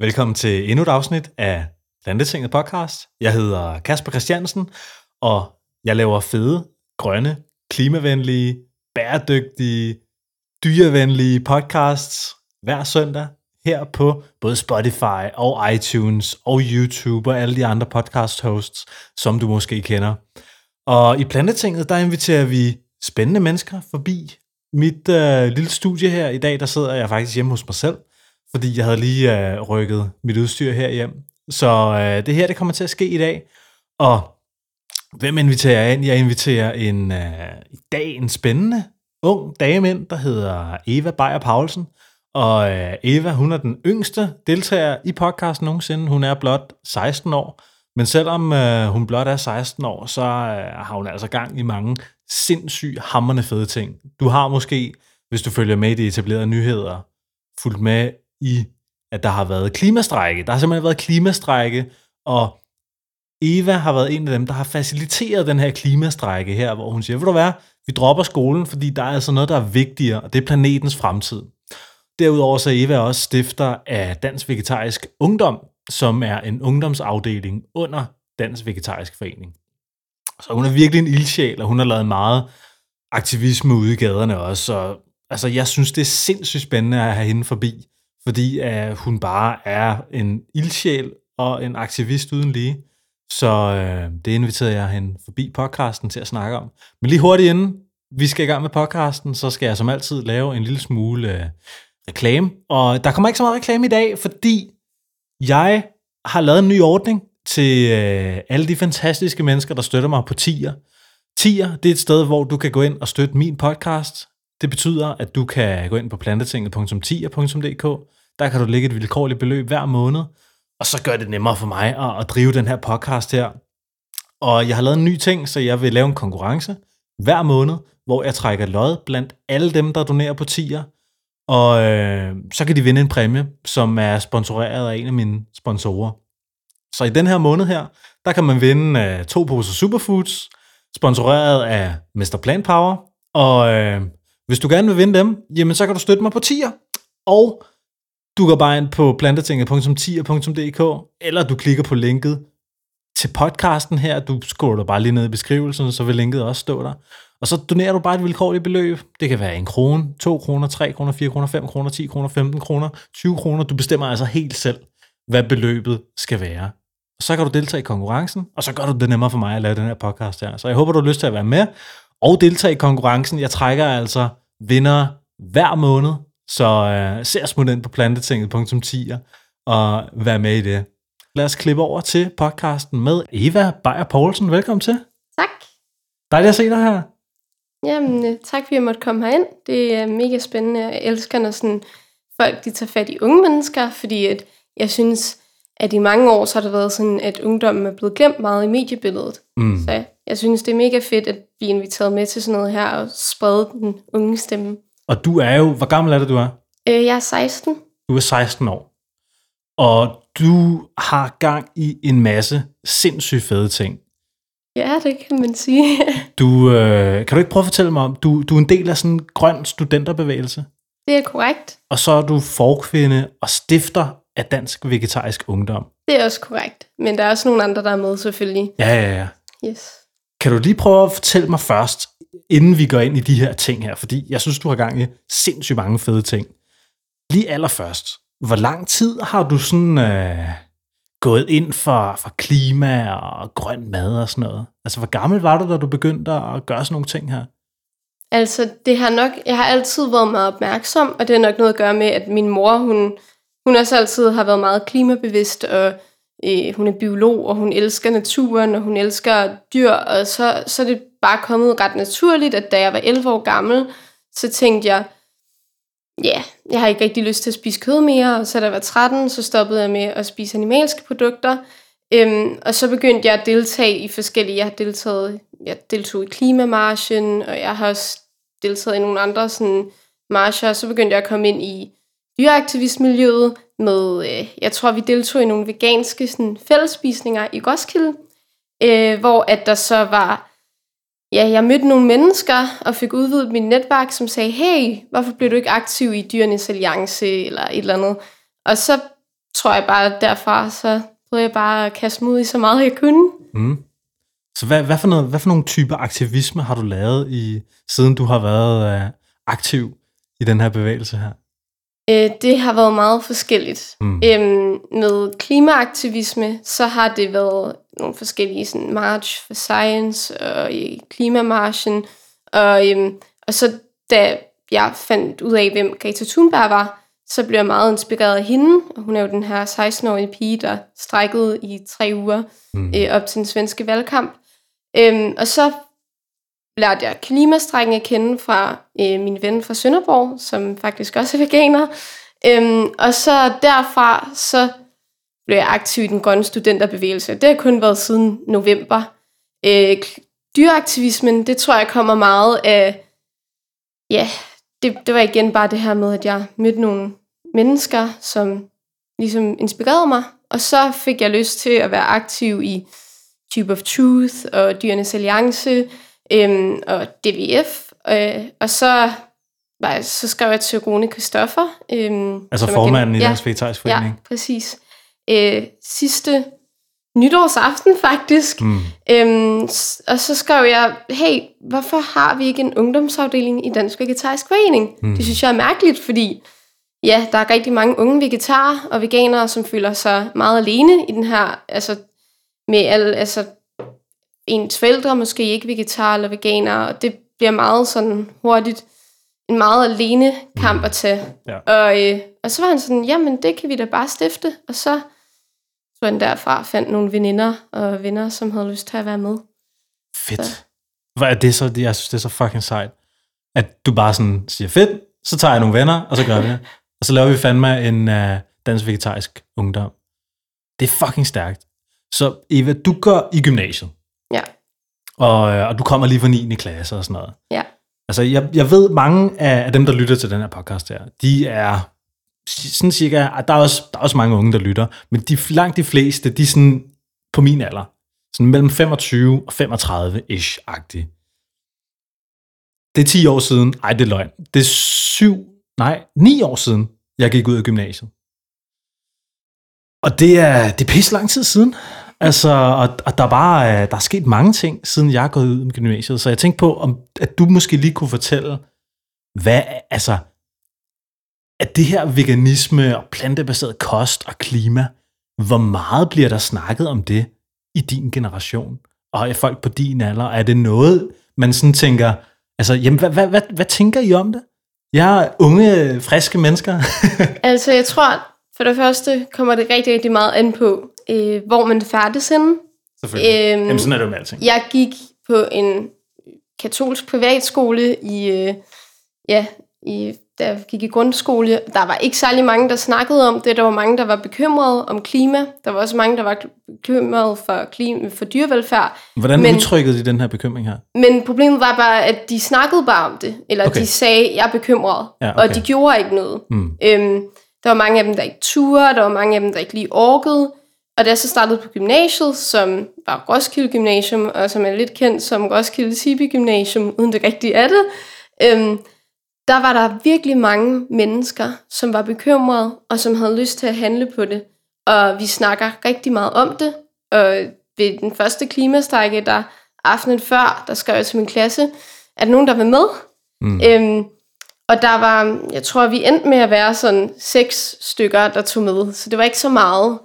Velkommen til endnu et afsnit af Landetinget podcast. Jeg hedder Kasper Christiansen, og jeg laver fede, grønne, klimavenlige, bæredygtige, dyrevenlige podcasts hver søndag her på både Spotify og iTunes og YouTube og alle de andre podcast hosts, som du måske kender. Og i Plantetinget, der inviterer vi spændende mennesker forbi mit øh, lille studie her. I dag, der sidder jeg faktisk hjemme hos mig selv, fordi jeg havde lige øh, rykket mit udstyr her hjem. Så øh, det her, det kommer til at ske i dag. Og hvem inviterer jeg ind? Jeg inviterer en, øh, i dag en spændende ung dame ind, der hedder Eva Beyer Paulsen. Og øh, Eva, hun er den yngste deltager i podcasten nogensinde. Hun er blot 16 år. Men selvom øh, hun blot er 16 år, så øh, har hun altså gang i mange sindssygt hammerne fede ting. Du har måske, hvis du følger med i de etablerede nyheder, fulgt med i, at der har været klimastrække. Der har simpelthen været klimastrække, og Eva har været en af dem, der har faciliteret den her klimastrække her, hvor hun siger, ved du hvad, vi dropper skolen, fordi der er altså noget, der er vigtigere, og det er planetens fremtid. Derudover så er Eva også stifter af Dansk Vegetarisk Ungdom, som er en ungdomsafdeling under Dansk Vegetarisk Forening. Så hun er virkelig en ildsjæl, og hun har lavet meget aktivisme ude i gaderne også. Så altså, jeg synes, det er sindssygt spændende at have hende forbi, fordi uh, hun bare er en ildsjæl og en aktivist uden lige. Så uh, det inviterede jeg hende forbi podcasten til at snakke om. Men lige hurtigt inden vi skal i gang med podcasten, så skal jeg som altid lave en lille smule uh, reklame. Og der kommer ikke så meget reklame i dag, fordi jeg har lavet en ny ordning til øh, alle de fantastiske mennesker, der støtter mig på Tier. Tier, det er et sted, hvor du kan gå ind og støtte min podcast. Det betyder, at du kan gå ind på plantetinget.tier.dk. Der kan du lægge et vilkårligt beløb hver måned, og så gør det nemmere for mig at, at drive den her podcast her. Og jeg har lavet en ny ting, så jeg vil lave en konkurrence hver måned, hvor jeg trækker lod blandt alle dem, der donerer på Tier. Og øh, så kan de vinde en præmie, som er sponsoreret af en af mine sponsorer. Så i den her måned her, der kan man vinde øh, to poser Superfoods, sponsoreret af Mr. Plant Power. Og øh, hvis du gerne vil vinde dem, jamen så kan du støtte mig på tier. Og du går bare ind på plantetinget.tier.dk, eller du klikker på linket til podcasten her. Du scroller bare lige ned i beskrivelsen, så vil linket også stå der. Og så donerer du bare et vilkårligt beløb. Det kan være en krone, 2 kroner, 3 kroner, 4 kroner, 5 kroner, 10 kroner, 15 kroner, 20 kroner. Du bestemmer altså helt selv, hvad beløbet skal være. Og så kan du deltage i konkurrencen, og så gør du det nemmere for mig at lave den her podcast her. Så jeg håber, du har lyst til at være med og deltage i konkurrencen. Jeg trækker altså vinder hver måned, så øh, se smut ind på plantetinget.10 og vær med i det. Lad os klippe over til podcasten med Eva Beyer Poulsen. Velkommen til. Tak. Dejligt at se dig her. Jamen, øh, tak fordi jeg måtte komme herind. Det er mega spændende. Jeg elsker, når sådan folk de tager fat i unge mennesker, fordi at jeg synes, at i mange år så har det været sådan, at ungdommen er blevet glemt meget i mediebilledet. Mm. Så jeg, jeg synes, det er mega fedt, at vi er inviteret med til sådan noget her og sprede den unge stemme. Og du er jo, hvor gammel er det, du er? Øh, jeg er 16. Du er 16 år. Og du har gang i en masse sindssygt fede ting. Ja, det kan man sige. du, øh, kan du ikke prøve at fortælle mig om, du, du er en del af sådan en grøn studenterbevægelse? Det er korrekt. Og så er du forkvinde og stifter af Dansk Vegetarisk Ungdom. Det er også korrekt. Men der er også nogle andre, der er med selvfølgelig. Ja, ja, ja. Yes. Kan du lige prøve at fortælle mig først, inden vi går ind i de her ting her, fordi jeg synes, du har gang i sindssygt mange fede ting. Lige allerførst, hvor lang tid har du sådan øh, gået ind for, for klima og grøn mad og sådan noget? Altså, hvor gammel var du, da du begyndte at gøre sådan nogle ting her? Altså, det har nok, jeg har altid været meget opmærksom, og det har nok noget at gøre med, at min mor, hun, hun også altid har været meget klimabevidst, og øh, hun er biolog, og hun elsker naturen, og hun elsker dyr, og så, så er det bare kommet ret naturligt, at da jeg var 11 år gammel, så tænkte jeg, ja, yeah, jeg har ikke rigtig lyst til at spise kød mere, og så da jeg var 13, så stoppede jeg med at spise animalske produkter, øhm, og så begyndte jeg at deltage i forskellige, jeg har deltaget, jeg deltog i klimamarschen, og jeg har også deltaget i nogle andre sådan, marcher, og så begyndte jeg at komme ind i dyreaktivistmiljøet med, øh, jeg tror vi deltog i nogle veganske sådan, fællesspisninger i Roskilde, øh, hvor at der så var, ja, jeg mødte nogle mennesker og fik udvidet mit netværk, som sagde, hey, hvorfor bliver du ikke aktiv i Dyrenes Alliance eller et eller andet? Og så tror jeg bare, derfra så prøvede jeg bare at kaste mig ud i så meget, jeg kunne. Mm. Så hvad, hvad, for noget, hvad for nogle typer aktivisme har du lavet, i, siden du har været øh, aktiv i den her bevægelse her? Øh, det har været meget forskelligt. Mm. Øhm, med klimaaktivisme, så har det været nogle forskellige sådan March for Science og i Klimamarchen. Og, øhm, og så da jeg fandt ud af, hvem Greta Thunberg var, så blev jeg meget inspireret af hende. Og hun er jo den her 16-årige pige, der strækkede i tre uger Mm. øh, op til den svenske valgkamp. Øhm, og så lærte jeg klimastrækken at kende fra øh, min ven fra Sønderborg, som faktisk også er veganer. Øhm, og så derfra, så blev jeg aktiv i den grønne studenterbevægelse. Det har kun været siden november. Øh, dyreaktivismen, det tror jeg kommer meget af, ja, det, det var igen bare det her med, at jeg mødte nogle mennesker, som ligesom inspirerede mig. Og så fik jeg lyst til at være aktiv i Tube of Truth og Dyrenes Alliance øhm, og DVF. Øh, og så, var så skrev jeg til Rune Christoffer. Øhm, Altså formanden i ja, Dansk Vegetarisk Ja, Forening? præcis. Øh, sidste nytårsaften faktisk. Mm. Øhm, og så skrev jeg, hey, hvorfor har vi ikke en ungdomsafdeling i Dansk Vegetarisk Forening? Mm. Det synes jeg er mærkeligt, fordi ja, der er rigtig mange unge vegetarer og veganere, som føler sig meget alene i den her, altså med alle, altså ens forældre måske ikke vegetar eller veganer, og det bliver meget sådan hurtigt en meget alene kamp at tage. Ja. Og, øh, og så var han sådan, jamen det kan vi da bare stifte, og så så han derfra fandt nogle veninder og venner, som havde lyst til at være med. Fedt. Hvor er det så, jeg synes, det er så fucking sejt, at du bare sådan siger, fedt, så tager jeg nogle venner, og så gør vi det. Og så laver vi fandme en uh, dansk vegetarisk ungdom. Det er fucking stærkt. Så Eva, du går i gymnasiet, Ja, og, øh, og du kommer lige fra 9. klasse og sådan noget. ja, Altså, jeg, jeg ved, mange af, dem, der lytter til den her podcast her, de er sådan cirka, der er, også, der er også mange unge, der lytter, men de, langt de fleste, de er sådan på min alder. Sådan mellem 25 og 35-ish-agtige. Det er 10 år siden. Ej, det er løgn. Det er 7, nej, 9 år siden, jeg gik ud af gymnasiet. Og det er, det er pisse lang tid siden. Altså, og, og der, var, øh, der er sket mange ting, siden jeg er gået ud af gymnasiet. Så jeg tænkte på, om, at du måske lige kunne fortælle, hvad, altså, at det her veganisme og plantebaseret kost og klima, hvor meget bliver der snakket om det i din generation? Og er folk på din alder? Er det noget, man sådan tænker, altså, jamen, hvad, hvad, hvad, hvad tænker I om det? Jeg er unge, friske mennesker. altså jeg tror, for det første kommer det rigtig, rigtig meget an på, øh, hvor man færdes henne. Selvfølgelig. Øhm, Jamen, sådan er det jo med alting. Jeg gik på en katolsk privatskole i, øh, ja, i, da jeg gik i grundskole. Der var ikke særlig mange, der snakkede om det. Der var mange, der var bekymrede om klima. Der var også mange, der var bekymrede for, klima, for dyrevelfærd. Hvordan men- udtrykkede de den her bekymring her? Men problemet var bare, at de snakkede bare om det. Eller Okay. de sagde, jeg er bekymret. Ja, Og okay. de gjorde ikke noget. Mm. Øhm, der var mange af dem, der ikke turde. Der var mange af dem, der ikke lige orkede. Og da jeg så startede på gymnasiet, som var Roskilde Gymnasium, og som er lidt kendt som Roskilde Sibi Gymnasium, uden det rigtige er det, øhm, der var der virkelig mange mennesker, som var bekymrede, og som havde lyst til at handle på det. Og vi snakker rigtig meget om det. Og ved den første klimastrække, der aftenen før, der skrev jeg til min klasse, er der nogen, der vil med? Mm. Øhm, og der var, jeg tror, vi endte med at være sådan seks stykker, der tog med. Så det var ikke så meget.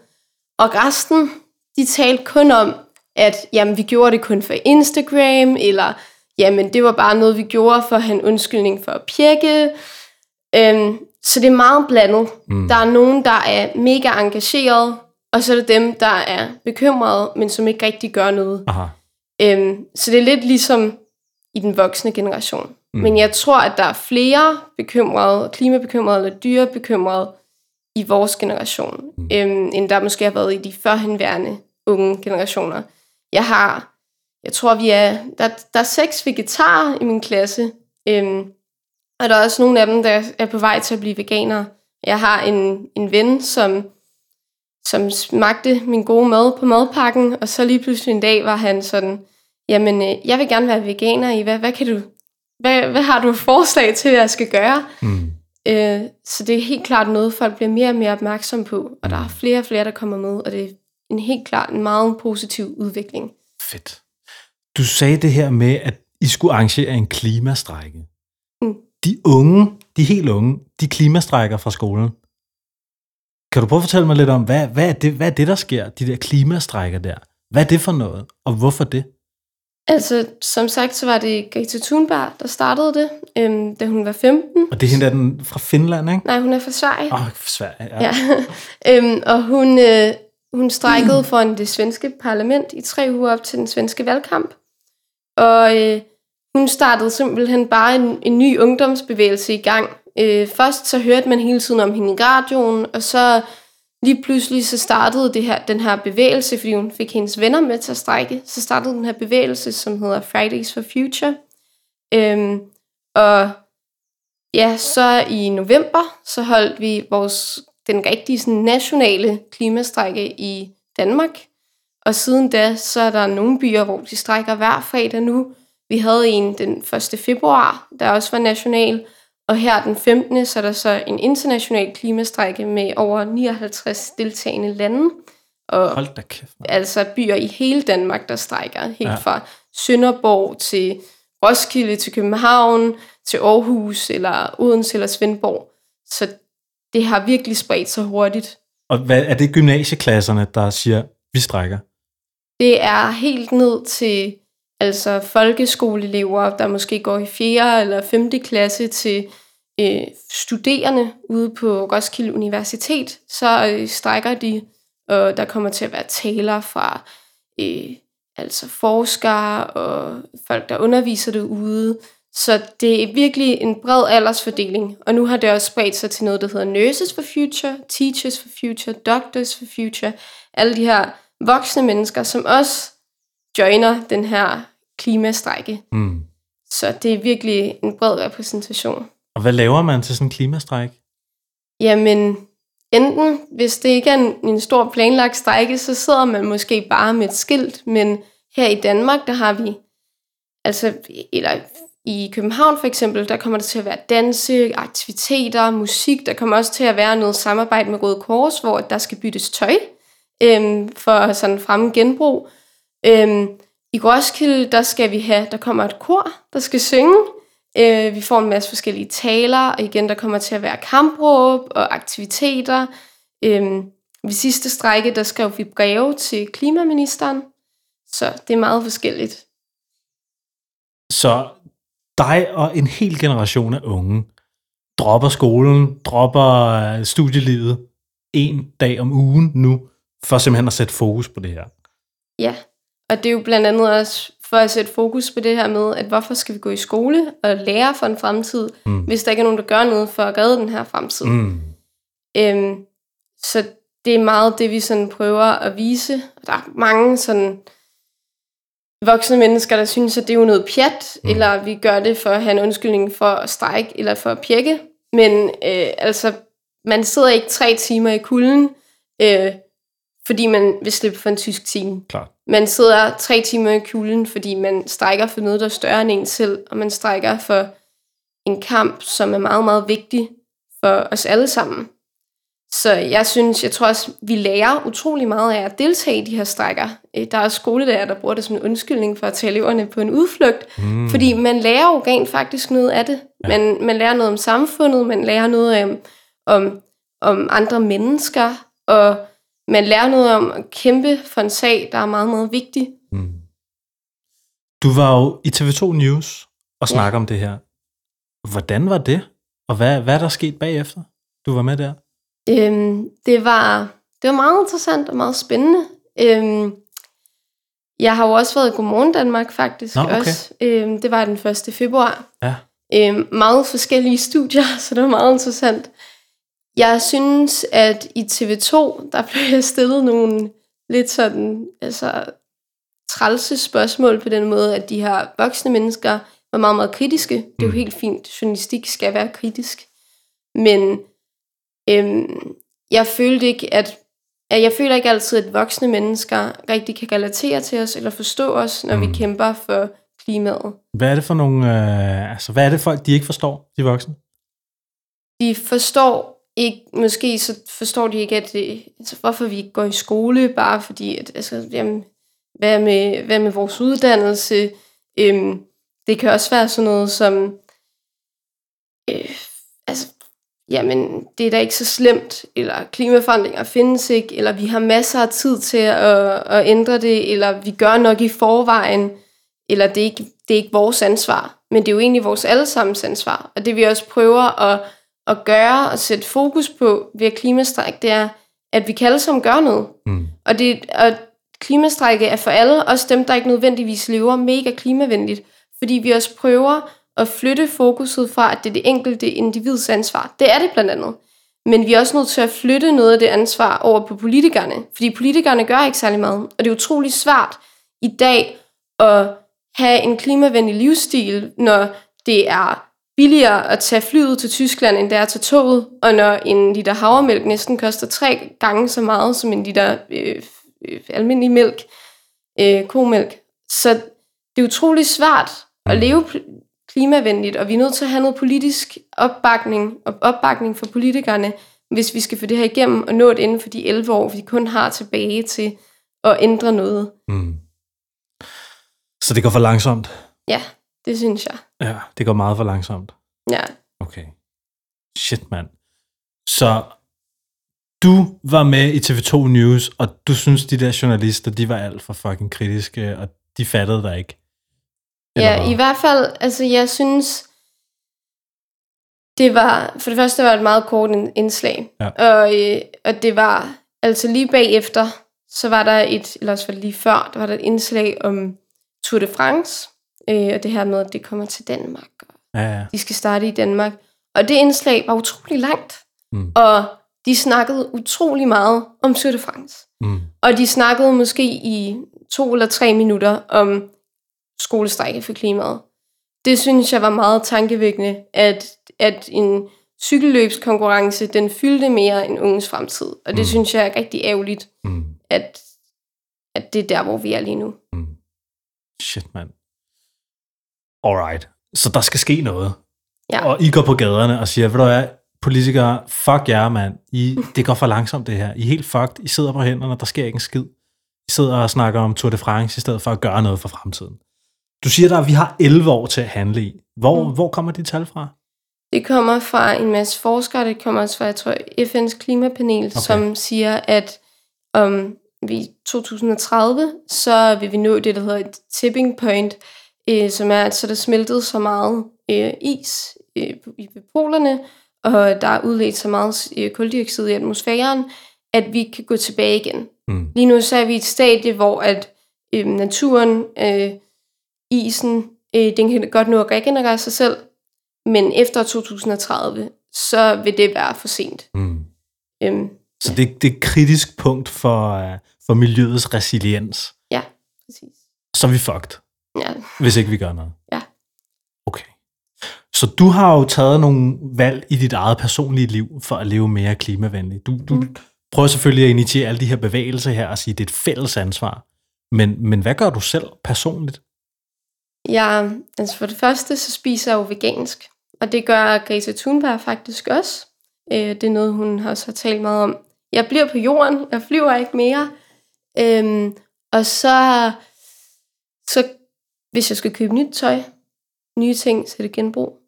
Og resten, de talte kun om, at jamen, vi gjorde det kun for Instagram, eller jamen, det var bare noget, vi gjorde for at have en undskyldning for at pjekke. Øhm, så det er meget blandet. Mm. Der er nogen, der er mega engageret, og så er der dem, der er bekymrede, men som ikke rigtig gør noget. Aha. Øhm, så det er lidt ligesom i den voksne generation. Mm. Men jeg tror, at der er flere bekymrede, klimabekymrede eller dyrebekymrede i vores generation, mm. øhm, end der måske har været i de førhenværende unge generationer. Jeg har, jeg tror, vi er, der, der er seks vegetarer i min klasse, øhm, og der er også nogle af dem, der er på vej til at blive veganere. Jeg har en, en ven, som, som smagte min gode mad på madpakken, og så lige pludselig en dag var han sådan, jamen, øh, jeg vil gerne være veganer i, hvad, hvad kan du, hvad, hvad har du forslag til, hvad jeg skal gøre? Mm. Øh, så det er helt klart noget, folk bliver mere og mere opmærksom på, og der er flere og flere, der kommer med, og det er en helt klart en meget positiv udvikling. Fedt. Du sagde det her med, at I skulle arrangere en klimastrække. Mm. De unge, de helt unge, de klimastrækker fra skolen. Kan du prøve at fortælle mig lidt om, hvad, hvad, er det, hvad er det, der sker, de der klimastrækker der? Hvad er det for noget, og hvorfor det? Altså, som sagt, så var det Greta Thunberg, der startede det, øhm, da hun var 15. Og det er hende der den fra Finland, ikke? Nej, hun er fra Sverige. Åh, oh, Sverige, ja. Ja. øhm, og hun, øh, hun strækkede foran det svenske parlament i tre uger op til den svenske valgkamp. Og øh, hun startede simpelthen bare en, en ny ungdomsbevægelse i gang. Øh, først så hørte man hele tiden om hende i radioen, og så lige pludselig så startede det her, den her bevægelse, fordi hun fik hendes venner med til at strække. Så startede den her bevægelse, som hedder Fridays for Future. Øhm, og ja, så i november, så holdt vi vores, den rigtige sådan, nationale klimastrække i Danmark. Og siden da, så er der nogle byer, hvor de strækker hver fredag nu. Vi havde en den 1. februar, der også var national. Og her den 15. så er der så en international klimastrække med over 59 deltagende lande. Og Hold da kæft. Man. altså byer i hele Danmark, der strækker. Helt Ja. fra Sønderborg til Roskilde til København til Aarhus eller Odense eller Svendborg. Så det har virkelig spredt sig hurtigt. Og hvad, er det gymnasieklasserne, der siger, vi strækker? Det er helt ned til altså folkeskoleelever, der måske går i 4. eller 5. klasse til øh, studerende ude på Roskilde Universitet, så øh, strækker de, og der kommer til at være taler fra øh, altså forskere og folk, der underviser derude. Så det er virkelig en bred aldersfordeling, og nu har det også spredt sig til noget, der hedder Nurses for Future, Teachers for Future, Doctors for Future, alle de her voksne mennesker, som også joiner den her klimastrække. Mm. Så det er virkelig en bred repræsentation. Og hvad laver man til sådan en klimastræk? Jamen, enten, hvis det ikke er en, en stor planlagt strække, så sidder man måske bare med et skilt, men her i Danmark, der har vi, altså, eller i København for eksempel, der kommer der til at være danse, aktiviteter, musik, der kommer også til at være noget samarbejde med Røde Kors, hvor der skal byttes tøj, øhm, for sådan fremme genbrug. Øhm, I Roskilde, der skal vi have, der kommer et kor, der skal synge, Øh, vi får en masse forskellige taler, og igen, der kommer til at være kampråb og aktiviteter. Øh, ved sidste strække, der skrev vi breve til klimaministeren, så det er meget forskelligt. Så dig og en hel generation af unge dropper skolen, dropper øh, studielivet en dag om ugen nu, for simpelthen at sætte fokus på det her. Ja, og det er jo blandt andet også for at sætte fokus på det her med, at hvorfor skal vi gå i skole og lære for en fremtid, Mm. hvis der ikke er nogen, der gør noget for at redde den her fremtid. Mm. Øhm, så det er meget det, vi sådan prøver at vise. Der er mange sådan voksne mennesker, der synes, at det er jo noget pjat, mm. eller vi gør det for at have en undskyldning for at strække, eller for at pjekke. Men øh, altså, man sidder ikke tre timer i kulden, øh, fordi man vil slippe for en tysk time. Klart. Man sidder tre timer i kulden, fordi man strækker for noget, der er større end en selv, og man strækker for en kamp, som er meget, meget vigtig for os alle sammen. Så jeg synes, jeg tror også, vi lærer utrolig meget af at deltage i de her strækker. Øh, Der er skolelærer, der bruger det som en undskyldning for at tage eleverne på en udflugt, Mm. fordi man lærer jo rent faktisk noget af det. Ja. Man, man lærer noget om samfundet, man lærer noget om, om, om andre mennesker, og man lærer noget om at kæmpe for en sag, der er meget, meget vigtig. Mm. Du var jo i TV2 News og Ja. snakke om det her. Hvordan var det? Og hvad, hvad er der sket bagefter? Du var med der? Øhm, det, var, det var meget interessant og meget spændende. Øhm, jeg har jo også været i Godmorgen Danmark faktisk Nå, okay. også. Øhm, det var den 1. februar. Ja. Øhm, meget forskellige studier, så det var meget interessant. Jeg synes, at i TV2, der blev jeg stillet nogle lidt sådan, altså trælse spørgsmål på den måde, at de her voksne mennesker var meget, meget kritiske. Det er jo Mm. helt fint. Journalistik skal være kritisk. Men øhm, jeg følte ikke, at, at jeg føler ikke altid, at voksne mennesker rigtig kan relatere til os eller forstå os, når mm. Mm. vi kæmper for klimaet. Hvad er det for nogle... Øh, altså, hvad er det folk, de ikke forstår, de voksne? de forstår ikke, måske så forstår de ikke, at det, altså, hvorfor vi ikke går i skole, bare fordi, at, altså, jamen, hvad med, hvad med vores uddannelse? Øhm, det kan også være sådan noget som, øh, altså, jamen, det er da ikke så slemt, eller klimaforandringer findes ikke, eller vi har masser af tid til at, at ændre det, eller vi gør nok i forvejen, eller det er, ikke, det er ikke vores ansvar, men det er jo egentlig vores allesammens ansvar. Og det vi også prøver at, at gøre og sætte fokus på ved klimastræk, det er, at vi kan alle sammen gøre noget. Mm. Og, det, og klimastrække er for alle, også dem, der ikke nødvendigvis lever mega klimavenligt, fordi vi også prøver at flytte fokuset fra, at det er det enkelte individs ansvar. Det er det blandt andet. Men vi er også nødt til at flytte noget af det ansvar over på politikerne, fordi politikerne gør ikke særlig meget. Og det er utrolig svært i dag at have en klimavenlig livsstil, når det er billigere at tage flyet til Tyskland, end det er at tage toget, og når en liter havremælk næsten koster tre gange så meget som en liter øh, øh, almindelig mælk, øh, komælk. Så det er utrolig svært at leve klimavenligt, og vi er nødt til at have noget politisk opbakning, og opbakning for politikerne, hvis vi skal få det her igennem og nå det inden for de 11 år, vi kun har tilbage til at ændre noget. Mm. Så det går for langsomt? Ja, det synes jeg. Ja, det går meget for langsomt. Ja. Okay. Shit, mand. Så du var med i TV2 News, og du synes, de der journalister, de var alt for fucking kritiske, og de fattede dig ikke. Eller Ja, hvad? i hvert fald, altså jeg synes, det var, for det første var det et meget kort ind- indslag, Ja. og, øh, og det var, altså lige bagefter, så var der et, eller også var det lige før, der var der et indslag om Tour de France, øh, og det her med, at det kommer til Danmark, og Ja, ja. de skal starte i Danmark. Og det indslag var utrolig langt, Mm. og de snakkede utrolig meget om Tour de France. Mm. Og de snakkede måske i to eller tre minutter om skolestrække for klimaet. Det synes jeg var meget tankevækkende, at, at en cykelløbskonkurrence, den fyldte mere end unges fremtid. Og det Mm. synes jeg er rigtig ærgerligt, Mm. at, at det er der, hvor vi er lige nu. Mm. Shit, mand. Alright. Så der skal ske noget. Ja. Og I går på gaderne og siger, ved du hvad, politikere, fuck jer, mand. I, det går for langsomt, det her. I er helt fucked. I sidder på hænderne, der sker ikke en skid. I sidder og snakker om Tour de France, i stedet for at gøre noget for fremtiden. Du siger der, at vi har 11 år til at handle i. Hvor, mm. hvor kommer de tal fra? Det kommer fra en masse forskere, det kommer også fra, jeg tror, FN's klimapanel, okay. som siger, at om vi i 2030, så vil vi nå det, der hedder et tipping point, øh, som er, at så er der smeltet så meget øh, is øh, i polerne, og der er udledt så meget øh, koldioxid i atmosfæren, at vi kan gå tilbage igen. Mm. Lige nu så er vi i et stadie, hvor at øh, naturen, øh, isen, øh, den kan godt nå at regenerere sig selv, men efter 2030, så vil det være for sent. Mm. Øhm, Så det, det er et kritisk punkt for, uh, for miljøets resiliens. ja, præcis. Så er vi fucked, Ja, hvis ikke vi gør noget. Ja. Okay. Så du har jo taget nogle valg i dit eget personlige liv for at leve mere klimavenligt. Du, du mm. prøver selvfølgelig at initiere alle de her bevægelser her og sige, at det er et fælles ansvar. Men, men hvad gør du selv personligt? jeg, altså for det første, så spiser jeg jo vegansk, og det gør Greta Thunberg faktisk også. Øh, det er noget, hun også har talt meget om. Jeg bliver på jorden, jeg flyver ikke mere. Øhm, og så, så, hvis jeg skal købe nyt tøj, nye ting, så er det genbrug.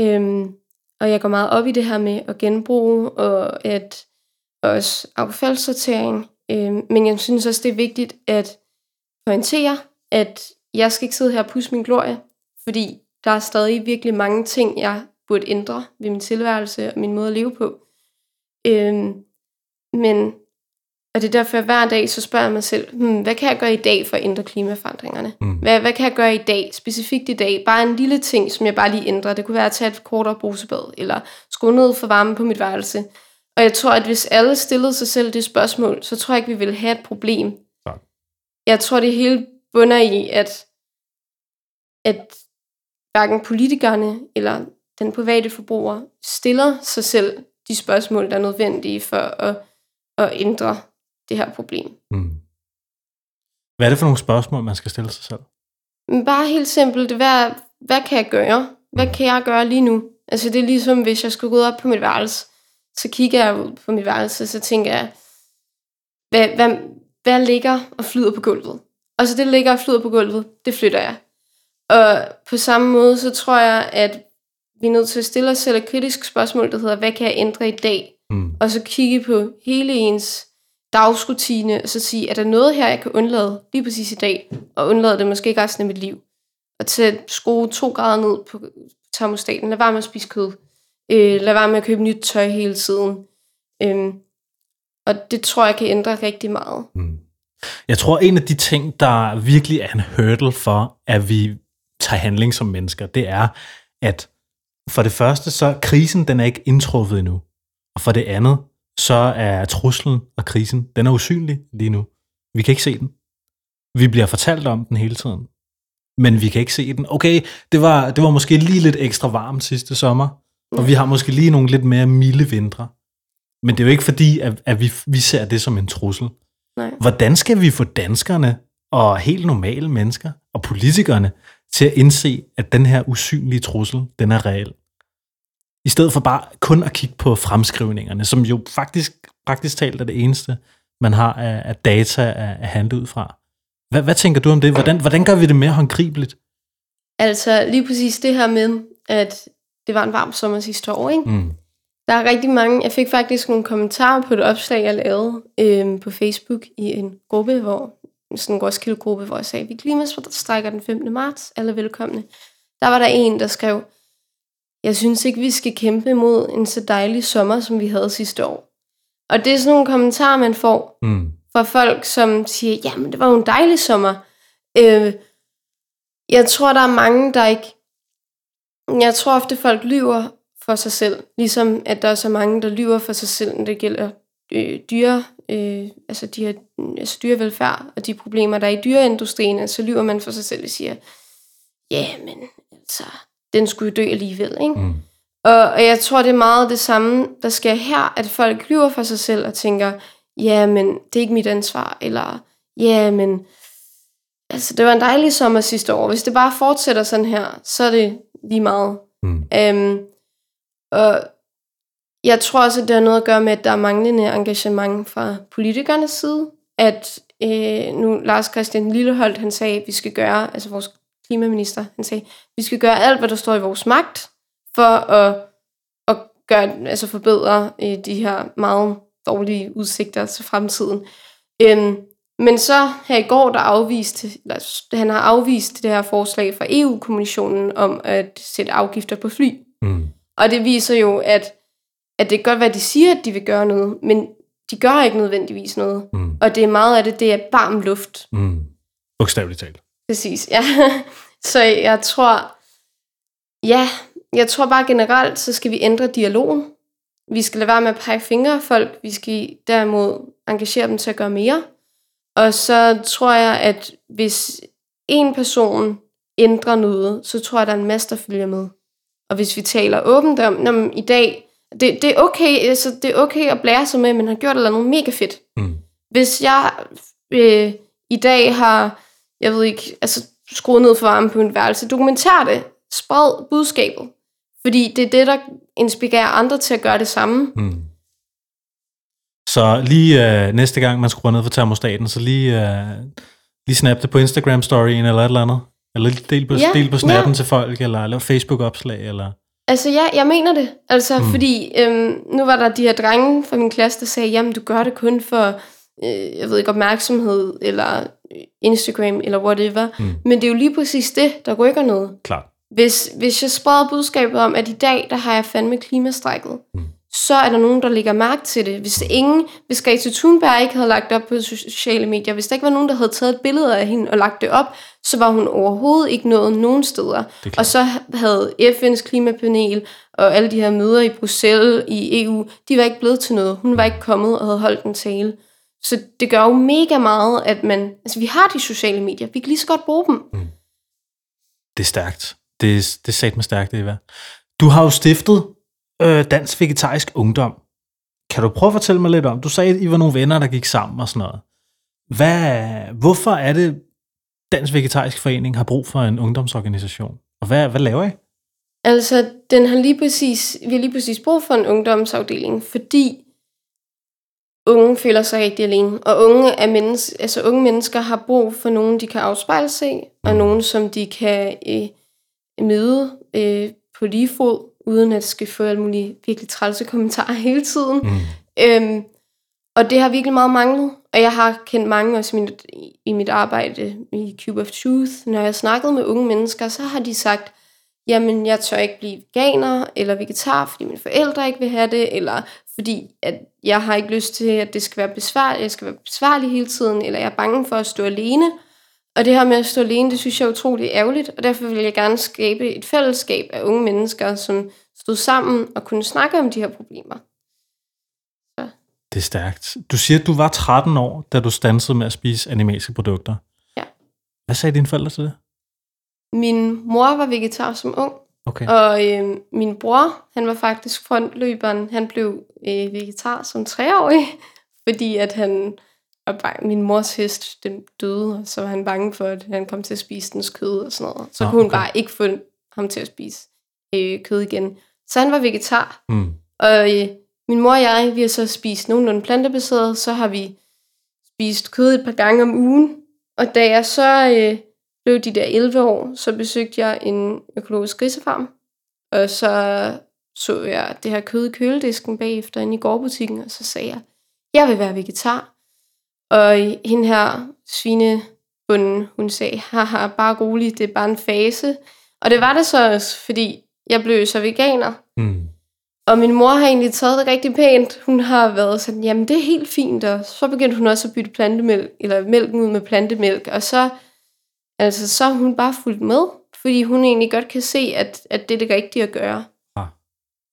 Øhm, og jeg går meget op i det her med at genbruge, og at også affaldssortering. Øhm, men jeg synes også, det er vigtigt at pointere, at jeg skal ikke sidde her og pusse min glorie, fordi der er stadig virkelig mange ting, jeg burde ændre ved min tilværelse og min måde at leve på. Øhm, men, og det er derfor, jeg hver dag så spørger jeg mig selv, hmm, hvad kan jeg gøre i dag for at ændre klimaforandringerne? Mm. Hvad, hvad kan jeg gøre i dag, specifikt i dag? Bare en lille ting, som jeg bare lige ændrer. Det kunne være at tage et kortere brusebad, eller skrue ned for varme på mit værelse. Og jeg tror, at hvis alle stillede sig selv det spørgsmål, så tror jeg ikke, vi ville have et problem. Ja. Jeg tror, det hele bunder i, at, at hverken politikerne eller den private forbruger stiller sig selv de spørgsmål, der er nødvendige for at, at ændre det her problem. Mm. Hvad er det for nogle spørgsmål, man skal stille sig selv? Bare helt simpelt, hvad, hvad kan jeg gøre? Hvad kan jeg gøre lige nu? Altså det er ligesom, hvis jeg skulle gå op på mit værelse, så kigger jeg ud på mit værelse, så tænker jeg, hvad, hvad, hvad ligger og flyder på gulvet? Og så det, der ligger og flyder på gulvet, det flytter jeg. Og på samme måde, så tror jeg, at vi er nødt til at stille os selv et kritisk spørgsmål, der hedder, hvad kan jeg ændre i dag? Mm. Og så kigge på hele ens dagsrutine, og så sige, er der noget her, jeg kan undlade lige præcis i dag, og undlade det måske ikke resten af mit liv. Og til skrue to grader ned på termostaten. Lad være med at spise kød. Øh, lad være med at købe nyt tøj hele tiden. Øh, og det tror jeg kan ændre rigtig meget. Mm. Jeg tror, en af de ting, der virkelig er en hurdle for, at vi tager handling som mennesker, det er, at for det første, så krisen, den er ikke indtruffet endnu. Og for det andet, så er truslen og krisen, den er usynlig lige nu. Vi kan ikke se den. Vi bliver fortalt om den hele tiden. Men vi kan ikke se den. Okay, det var, det var måske lige lidt ekstra varmt sidste sommer, og vi har måske lige nogle lidt mere milde vintre. Men det er jo ikke fordi, at, at vi, vi ser det som en trussel. Nej. Hvordan skal vi få danskerne og helt normale mennesker og politikerne til at indse, at den her usynlige trussel, den er reel? I stedet for bare kun at kigge på fremskrivningerne, som jo faktisk praktisk talt er det eneste, man har af, af data at, at handle ud fra. Hvad, hvad tænker du om det? Hvordan, hvordan gør vi det mere håndgribeligt? Altså lige præcis det her med, at det var en varm sommer sidste år, ikke? Mm. Der er rigtig mange, jeg fik faktisk nogle kommentarer på et opslag, jeg lavede øhm, på Facebook i en gruppe, hvor sådan en Roskilde-gruppe, hvor jeg sagde, vi klimastrækker den 15. marts, alle velkomne. Der var der en, der skrev, jeg synes ikke, vi skal kæmpe mod en så dejlig sommer, som vi havde sidste år. Og det er sådan nogle kommentarer, man får Mm. fra folk, som siger, jamen det var jo en dejlig sommer. Øh, jeg tror, der er mange, der ikke... Jeg tror ofte, folk lyver for sig selv. Ligesom at der er så mange, der lyver for sig selv, når det gælder øh, dyre, øh, altså, de her, altså dyrevelfærd og de problemer, der er i dyreindustrien. Så lyver man for sig selv og siger, ja, men altså, den skulle jo dø alligevel. Ikke? Mm. Og, og jeg tror, det er meget det samme, der sker her, at folk lyver for sig selv og tænker, ja, men det er ikke mit ansvar, eller ja, men altså, det var en dejlig sommer sidste år. Hvis det bare fortsætter sådan her, så er det lige meget. Mm. Øhm, og jeg tror også, at det har noget at gøre med, at der er manglende engagement fra politikernes side. At øh, nu Lars Christian Lilleholdt, han sagde, at vi skal gøre, altså vores klimaminister, han sagde, vi skal gøre alt, hvad der står i vores magt, for at, at gøre, altså forbedre øh, de her meget dårlige udsigter til fremtiden. Øhm, men så her i går, der afviste, eller, han har afvist det her forslag fra EU-kommissionen om at sætte afgifter på fly. Mm. Og det viser jo, at, at det kan godt være, at de siger, at de vil gøre noget, men de gør ikke nødvendigvis noget. Mm. Og det er meget af det, det er varm luft. Mm. Bogstaveligt talt. Præcis, ja. Så jeg tror, ja, jeg tror bare generelt, så skal vi ændre dialogen. Vi skal lade være med at pege fingre af folk. Vi skal derimod engagere dem til at gøre mere. Og så tror jeg, at hvis en person ændrer noget, så tror jeg, at der er en masse, der følger med. Og hvis vi taler åbent om, når man i dag, det, det, er okay, altså, det er okay at blære sig med, men han har gjort noget mega fedt. Mm. Hvis jeg øh, i dag har, jeg ved ikke, altså skruet ned for varmen på mit værelse, dokumenter det, spred budskabet. Fordi det er det, der inspirerer andre til at gøre det samme. Mm. Så lige øh, næste gang, man skruer ned for termostaten, så lige, øh, lige snap det på Instagram-storyen eller et eller andet. Eller del på, Ja, del på snappen ja. til folk, eller lave Facebook-opslag, eller... Altså ja, jeg mener det. Altså mm. fordi, øhm, nu var der de her drenge fra min klasse, der sagde, jamen du gør det kun for, øh, jeg ved ikke, opmærksomhed, eller Instagram, eller whatever. Mm. Men det er jo lige præcis det, der rykker noget. Klart. Hvis, hvis jeg spreder budskabet om, at i dag, der har jeg fandme klimastrækket, Mm. så er der nogen, der lægger mærke til det. Hvis ingen, hvis Greta Thunberg ikke havde lagt det op på sociale medier, hvis der ikke var nogen, der havde taget et billede af hende og lagt det op, så var hun overhovedet ikke nået nogen steder. Er. Og så havde FN's klimapanel og alle de her møder i Bruxelles, i EU, de var ikke blevet til noget. Hun var ikke kommet og havde holdt en tale. Så det gør jo mega meget, at man... Altså, vi har de sociale medier. Vi kan lige så godt bruge dem. Det er stærkt. Det er, det er sat med stærkt, Eva. Du har jo stiftet øh, Dansk Vegetarisk Ungdom. Kan du prøve at fortælle mig lidt om? Du sagde, at I var nogle venner, der gik sammen og sådan noget. Hvad, hvorfor er det, Dansk Vegetarisk Forening har brug for en ungdomsorganisation? Og hvad, hvad laver I? Altså, den har lige præcis, vi har lige præcis brug for en ungdomsafdeling, fordi unge føler sig rigtig alene. Og unge, er menneske, altså unge mennesker har brug for nogen, de kan afspejle sig og nogen, som de kan øh, møde øh, på lige fod, uden at skal få alle mulige virkelig trælse kommentarer hele tiden. Mm. Øhm, og det har virkelig meget manglet. Og jeg har kendt mange også i mit, i mit arbejde i Cube of Truth. Når jeg har snakket med unge mennesker, så har de sagt, jamen jeg tør ikke blive veganer eller vegetar, fordi mine forældre ikke vil have det, eller fordi at jeg har ikke lyst til, at det skal være besværligt, jeg skal være besværlig hele tiden, eller jeg er bange for at stå alene. Og det her med at stå alene, det synes jeg er utroligt ærgerligt, og derfor vil jeg gerne skabe et fællesskab af unge mennesker, som stod sammen og kunne snakke om de her problemer. Så. Det er stærkt. Du siger, at du var 13 år, da du stansede med at spise animalske produkter. Ja. Hvad sagde dine forældre til det? Min mor var vegetar som ung, Okay. og øh, min bror, han var faktisk frontløberen. Han blev øh, vegetar som treårig, fordi at han og bare, min mors hest den døde, og så var han bange for, at han kom til at spise dens kød og sådan noget. Så Nå, kunne hun okay. bare ikke få ham til at spise øh, kød igen. Så han var vegetar. Mm. Og øh, min mor og jeg, vi har så spist nogenlunde plantebaseret, så har vi spist kød et par gange om ugen. Og da jeg så øh, blev de der 11 år, så besøgte jeg en økologisk grisefarm. Og så så jeg det her kød i køledisken bagefter inde i gårdbutikken, og så sagde jeg, jeg vil være vegetar. Og hende her svinebunden, hun sagde, haha, bare rolig, det er bare en fase. Og det var det så også, fordi jeg blev så veganer. Mm. Og min mor har egentlig taget det rigtig pænt. Hun har været sådan, jamen det er helt fint, og så begyndte hun også at bytte plantemælk, eller mælken ud med plantemælk, og så, altså, så har hun bare fulgt med, fordi hun egentlig godt kan se, at, at det er det rigtige at gøre.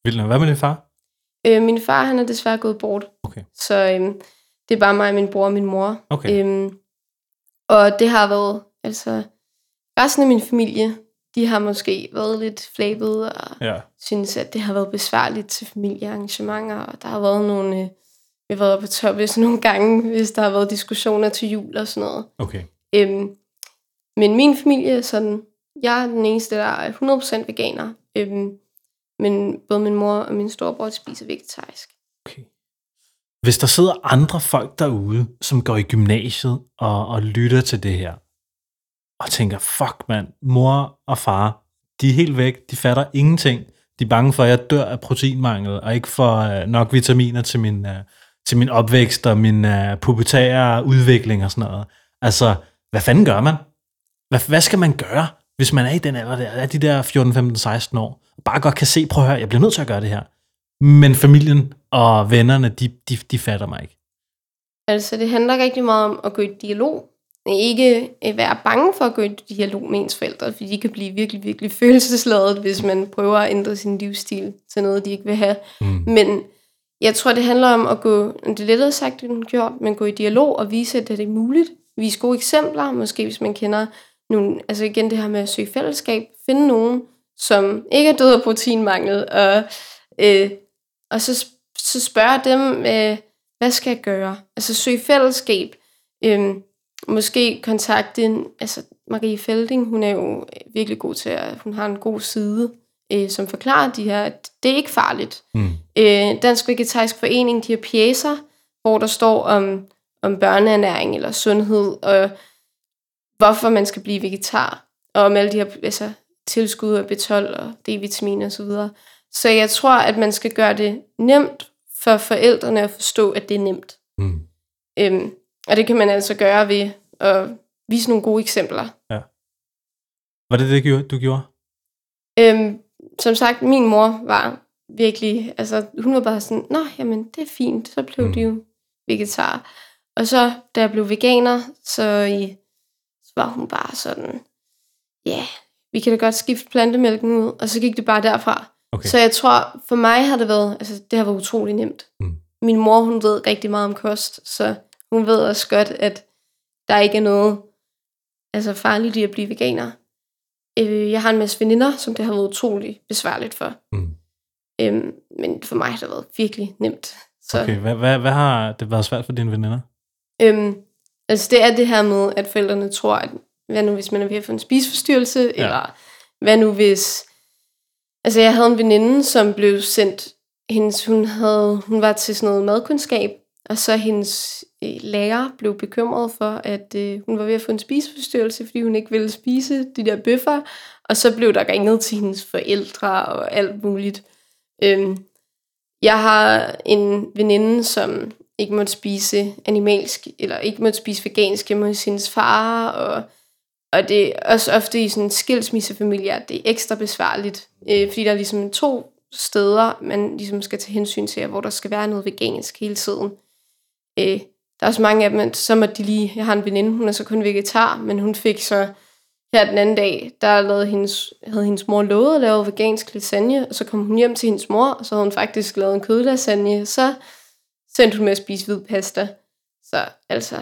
Vildt. Hvad med din far? Øh, min far, han er desværre gået bort, Okay. så øhm, det er bare mig, min bror og min mor. Okay. Øhm, og det har været, altså, resten af min familie, de har måske været lidt flabet og Ja. synes, at det har været besværligt til familiearrangementer, og der har været nogle, øh, vi har været på topløs nogle gange, hvis der har været diskussioner til jul og sådan noget. Okay. Øhm, men min familie er sådan, jeg er den eneste, der er 100% veganer, øhm, men både min mor og min storebror spiser vegetarisk. okay. Hvis der sidder andre folk derude, som går i gymnasiet og, og lytter til det her, og tænker, fuck mand, mor og far, de er helt væk, de fatter ingenting. De er bange for, at jeg dør af proteinmangel, og ikke får øh, nok vitaminer til min, øh, til min opvækst og min uh, pubertære udvikling og sådan noget. Altså, hvad fanden gør man? Hvad, hvad skal man gøre, hvis man er i den alder der, er de der 14, 15, 16 år, og bare godt kan se, prøv at høre, jeg bliver nødt til at gøre det her. Men familien og vennerne, de, de, de fatter mig ikke. Altså, det handler rigtig meget om at gå i dialog. Ikke øh, være bange for at gå i dialog med ens forældre, fordi de kan blive virkelig, virkelig følelsesladet, hvis man prøver at ændre sin livsstil til noget, de ikke vil have. Mm. Men jeg tror, det handler om at gå, det er lettere sagt end gjort, men gå i dialog og vise, at det er muligt. Vise gode eksempler, måske hvis man kender nogle, altså igen det her med at søge fællesskab, finde nogen, som ikke er død af proteinmangel, og, øh, og så, så spørge dem, øh, hvad skal jeg gøre? Altså søge fællesskab, øh, måske kontakte en, altså Marie Felding, hun er jo virkelig god til at, hun har en god side, øh, som forklarer de her, at det er ikke farligt. Mm. Øh, Dansk Vegetarisk Forening, de har pjæser, hvor der står om, om børneernæring eller sundhed, og hvorfor man skal blive vegetar, og om alle de her altså, tilskud af B12 og D-vitamin og så videre. Så jeg tror, at man skal gøre det nemt for forældrene at forstå, at det er nemt. Mm. Øhm, og det kan man altså gøre ved at vise nogle gode eksempler. Var det det, du gjorde-? Øhm, som sagt, min mor var virkelig, altså hun var bare sådan, nå, jamen det er fint, så blev mm. de jo vegetar. Og så, da jeg blev veganer, så, i, så var hun bare sådan, ja, yeah, vi kan da godt skifte plantemælken ud, og så gik det bare derfra. Okay. Så jeg tror, for mig har det været, altså det har været utrolig nemt. Mm. Min mor, hun ved rigtig meget om kost, så hun ved også godt, at der ikke er noget altså farligt i at blive veganer. Øh, jeg har en masse veninder, som det har været utrolig besværligt for. Mm. Øhm, men for mig har det været virkelig nemt. Så, Okay, hvad, hvad, hvad har det været svært for dine veninder? øhm, altså det er det her med, at forældrene tror, at hvad nu hvis man er ved at få en spiseforstyrrelse, ja. eller hvad nu hvis Altså, jeg havde en veninde, som blev sendt... Hendes, hun, havde, hun var til sådan noget madkundskab, og så hendes øh, lærer blev bekymret for, at øh, hun var ved at få en spiseforstyrrelse, fordi hun ikke ville spise de der bøffer. Og så blev der ringet til hendes forældre og alt muligt. Øhm, jeg har en veninde, som ikke måtte spise animalsk, eller ikke måtte spise vegansk hjemme hos hendes far, og, og det er også ofte i sådan en skilsmissefamilie, at det er ekstra besværligt, øh, fordi der er ligesom to steder, man ligesom skal tage hensyn til, hvor der skal være noget vegansk hele tiden. Øh, der er også mange af dem, så må de lige, jeg har en veninde, hun er så kun vegetar, men hun fik så her den anden dag, der lavede hendes, havde hendes mor lovet at lave vegansk lasagne, og så kom hun hjem til hendes mor, og så havde hun faktisk lavet en kødlasagne, så sendte hun med at spise hvid pasta. Så altså,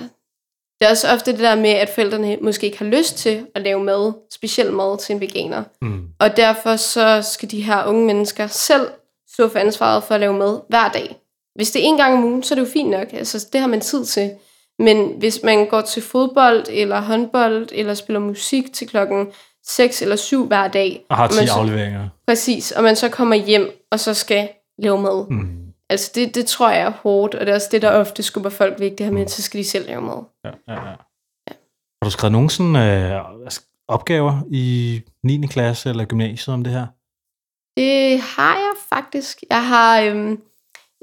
det er også ofte det der med, at forældrene måske ikke har lyst til at lave mad, specielt mad til en veganer. Mm. Og derfor så skal de her unge mennesker selv stå for ansvaret for at lave mad hver dag. Hvis det er en gang om ugen, så er det jo fint nok. Altså, det har man tid til. Men hvis man går til fodbold, eller håndbold, eller spiller musik til klokken 6 eller 7 hver dag. Og har 10 og så, afleveringer. Præcis, og man så kommer hjem, og så skal lave mad. Mm. Altså det, det tror jeg er hårdt, og det er også det, der ofte skubber folk væk, det her med, at så skal de selv lave mad. Ja, ja, ja. ja. Har du skrevet nogen sådan, øh, opgaver i 9. klasse eller gymnasiet om det her? Det har jeg faktisk. Jeg har øhm,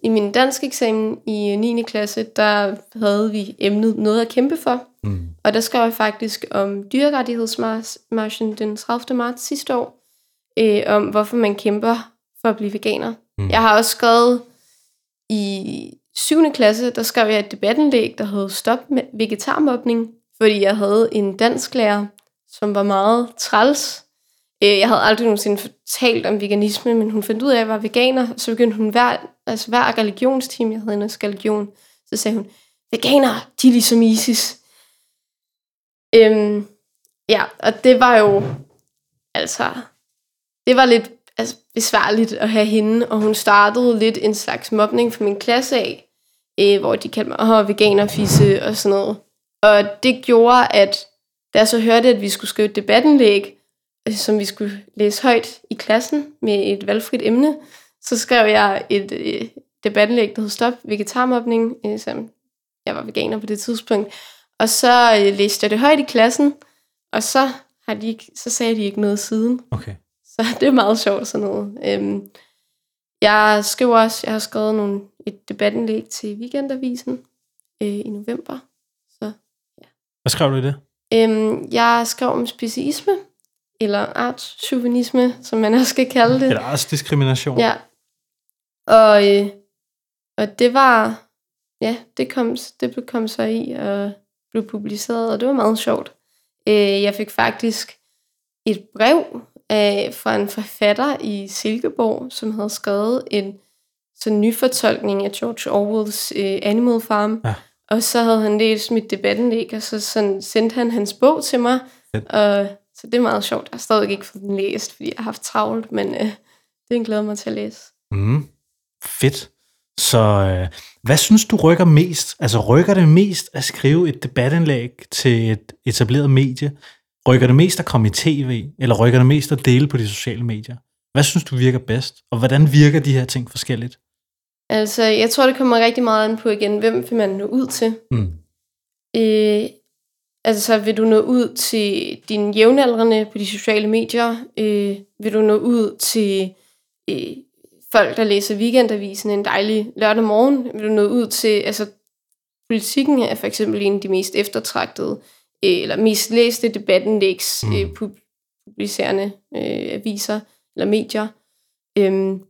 i min dansk eksamen i 9. klasse, der havde vi emnet noget at kæmpe for. Mm. Og der skrev jeg faktisk om dyrerettighedsmarschen den 30. marts sidste år, øh, om hvorfor man kæmper for at blive veganer. Mm. Jeg har også skrevet i 7. klasse, der skrev jeg et debattenlæg, der hed Stop med vegetarmobning, fordi jeg havde en dansklærer, som var meget træls. Øh, jeg havde aldrig nogensinde talt om veganisme, men hun fandt ud af, at jeg var veganer, så begyndte hun hver, altså hver religionsteam, jeg havde en religion, så sagde hun, veganere, de er ligesom ISIS. Øhm, ja, og det var jo, altså, det var lidt besværligt at have hende, og hun startede lidt en slags mobning for min klasse af, øh, hvor de kaldte mig oh, veganerfisse og sådan noget. Og det gjorde, at da jeg så hørte, at vi skulle skrive et debattenlæg, øh, som vi skulle læse højt i klassen med et valgfrit emne, så skrev jeg et øh, debattenlæg, der hed Stop vegetarmobning, øh, som jeg var veganer på det tidspunkt. Og så øh, læste jeg det højt i klassen, og så, har de så sagde de ikke noget siden. Okay. Så det er meget sjovt sådan noget. Øhm, jeg skriver også, jeg har skrevet nogle, et debattenlæg til Weekendavisen øh, i november. Så, ja. Hvad skrev du i det? Øhm, jeg skrev om speciisme, eller artschauvinisme, som man også skal kalde det. Eller artsdiskrimination. Ja. Og, øh, og det var, ja, det kom, det kom så i og blev publiceret, og det var meget sjovt. Øh, jeg fik faktisk et brev af, fra en forfatter i Silkeborg, som havde skrevet en sådan nyfortolkning af George Orwells øh, Animal Farm. Ja. Og så havde han læst mit debattenlæg, og så sådan sendte han hans bog til mig. Og, så det er meget sjovt. Jeg har stadig ikke fået den læst, fordi jeg har haft travlt, men øh, det er en glæde mig til at læse. Mm. Fedt. Så øh, hvad synes du rykker mest? Altså rykker det mest at skrive et debatindlæg til et etableret medie, Rykker det mest at komme i tv, eller rykker det mest at dele på de sociale medier? Hvad synes du virker bedst, og hvordan virker de her ting forskelligt? Altså, jeg tror, det kommer rigtig meget an på igen, hvem vil man nå ud til? Mm. Øh, altså, vil du nå ud til dine jævnaldrende på de sociale medier? Øh, vil du nå ud til øh, folk, der læser weekendavisen en dejlig lørdag morgen? Vil du nå ud til, altså, politikken er for eksempel en af de mest eftertragtede eller mest læste debattenlægs mm. øh, publicerende øh, aviser eller medier. Øhm,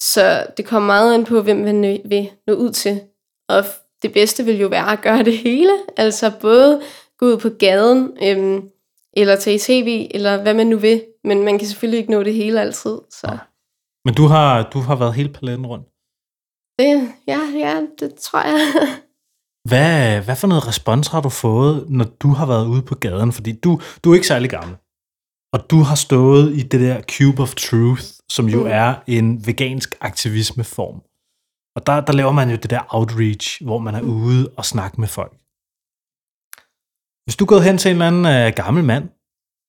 så det kommer meget an på, hvem man vil nå ud til. Og det bedste vil jo være at gøre det hele. Altså både gå ud på gaden, øhm, eller tage i tv, eller hvad man nu vil. Men man kan selvfølgelig ikke nå det hele altid. Så. Ja. Men du har, du har været hele paletten rundt? Det, ja, ja, det tror jeg. Hvad, hvad for noget respons har du fået, når du har været ude på gaden? Fordi du, du er ikke særlig gammel. Og du har stået i det der Cube of Truth, som jo mm. er en vegansk aktivismeform. Og der, der laver man jo det der outreach, hvor man er ude og snakker med folk. Hvis du går hen til en eller anden uh, gammel mand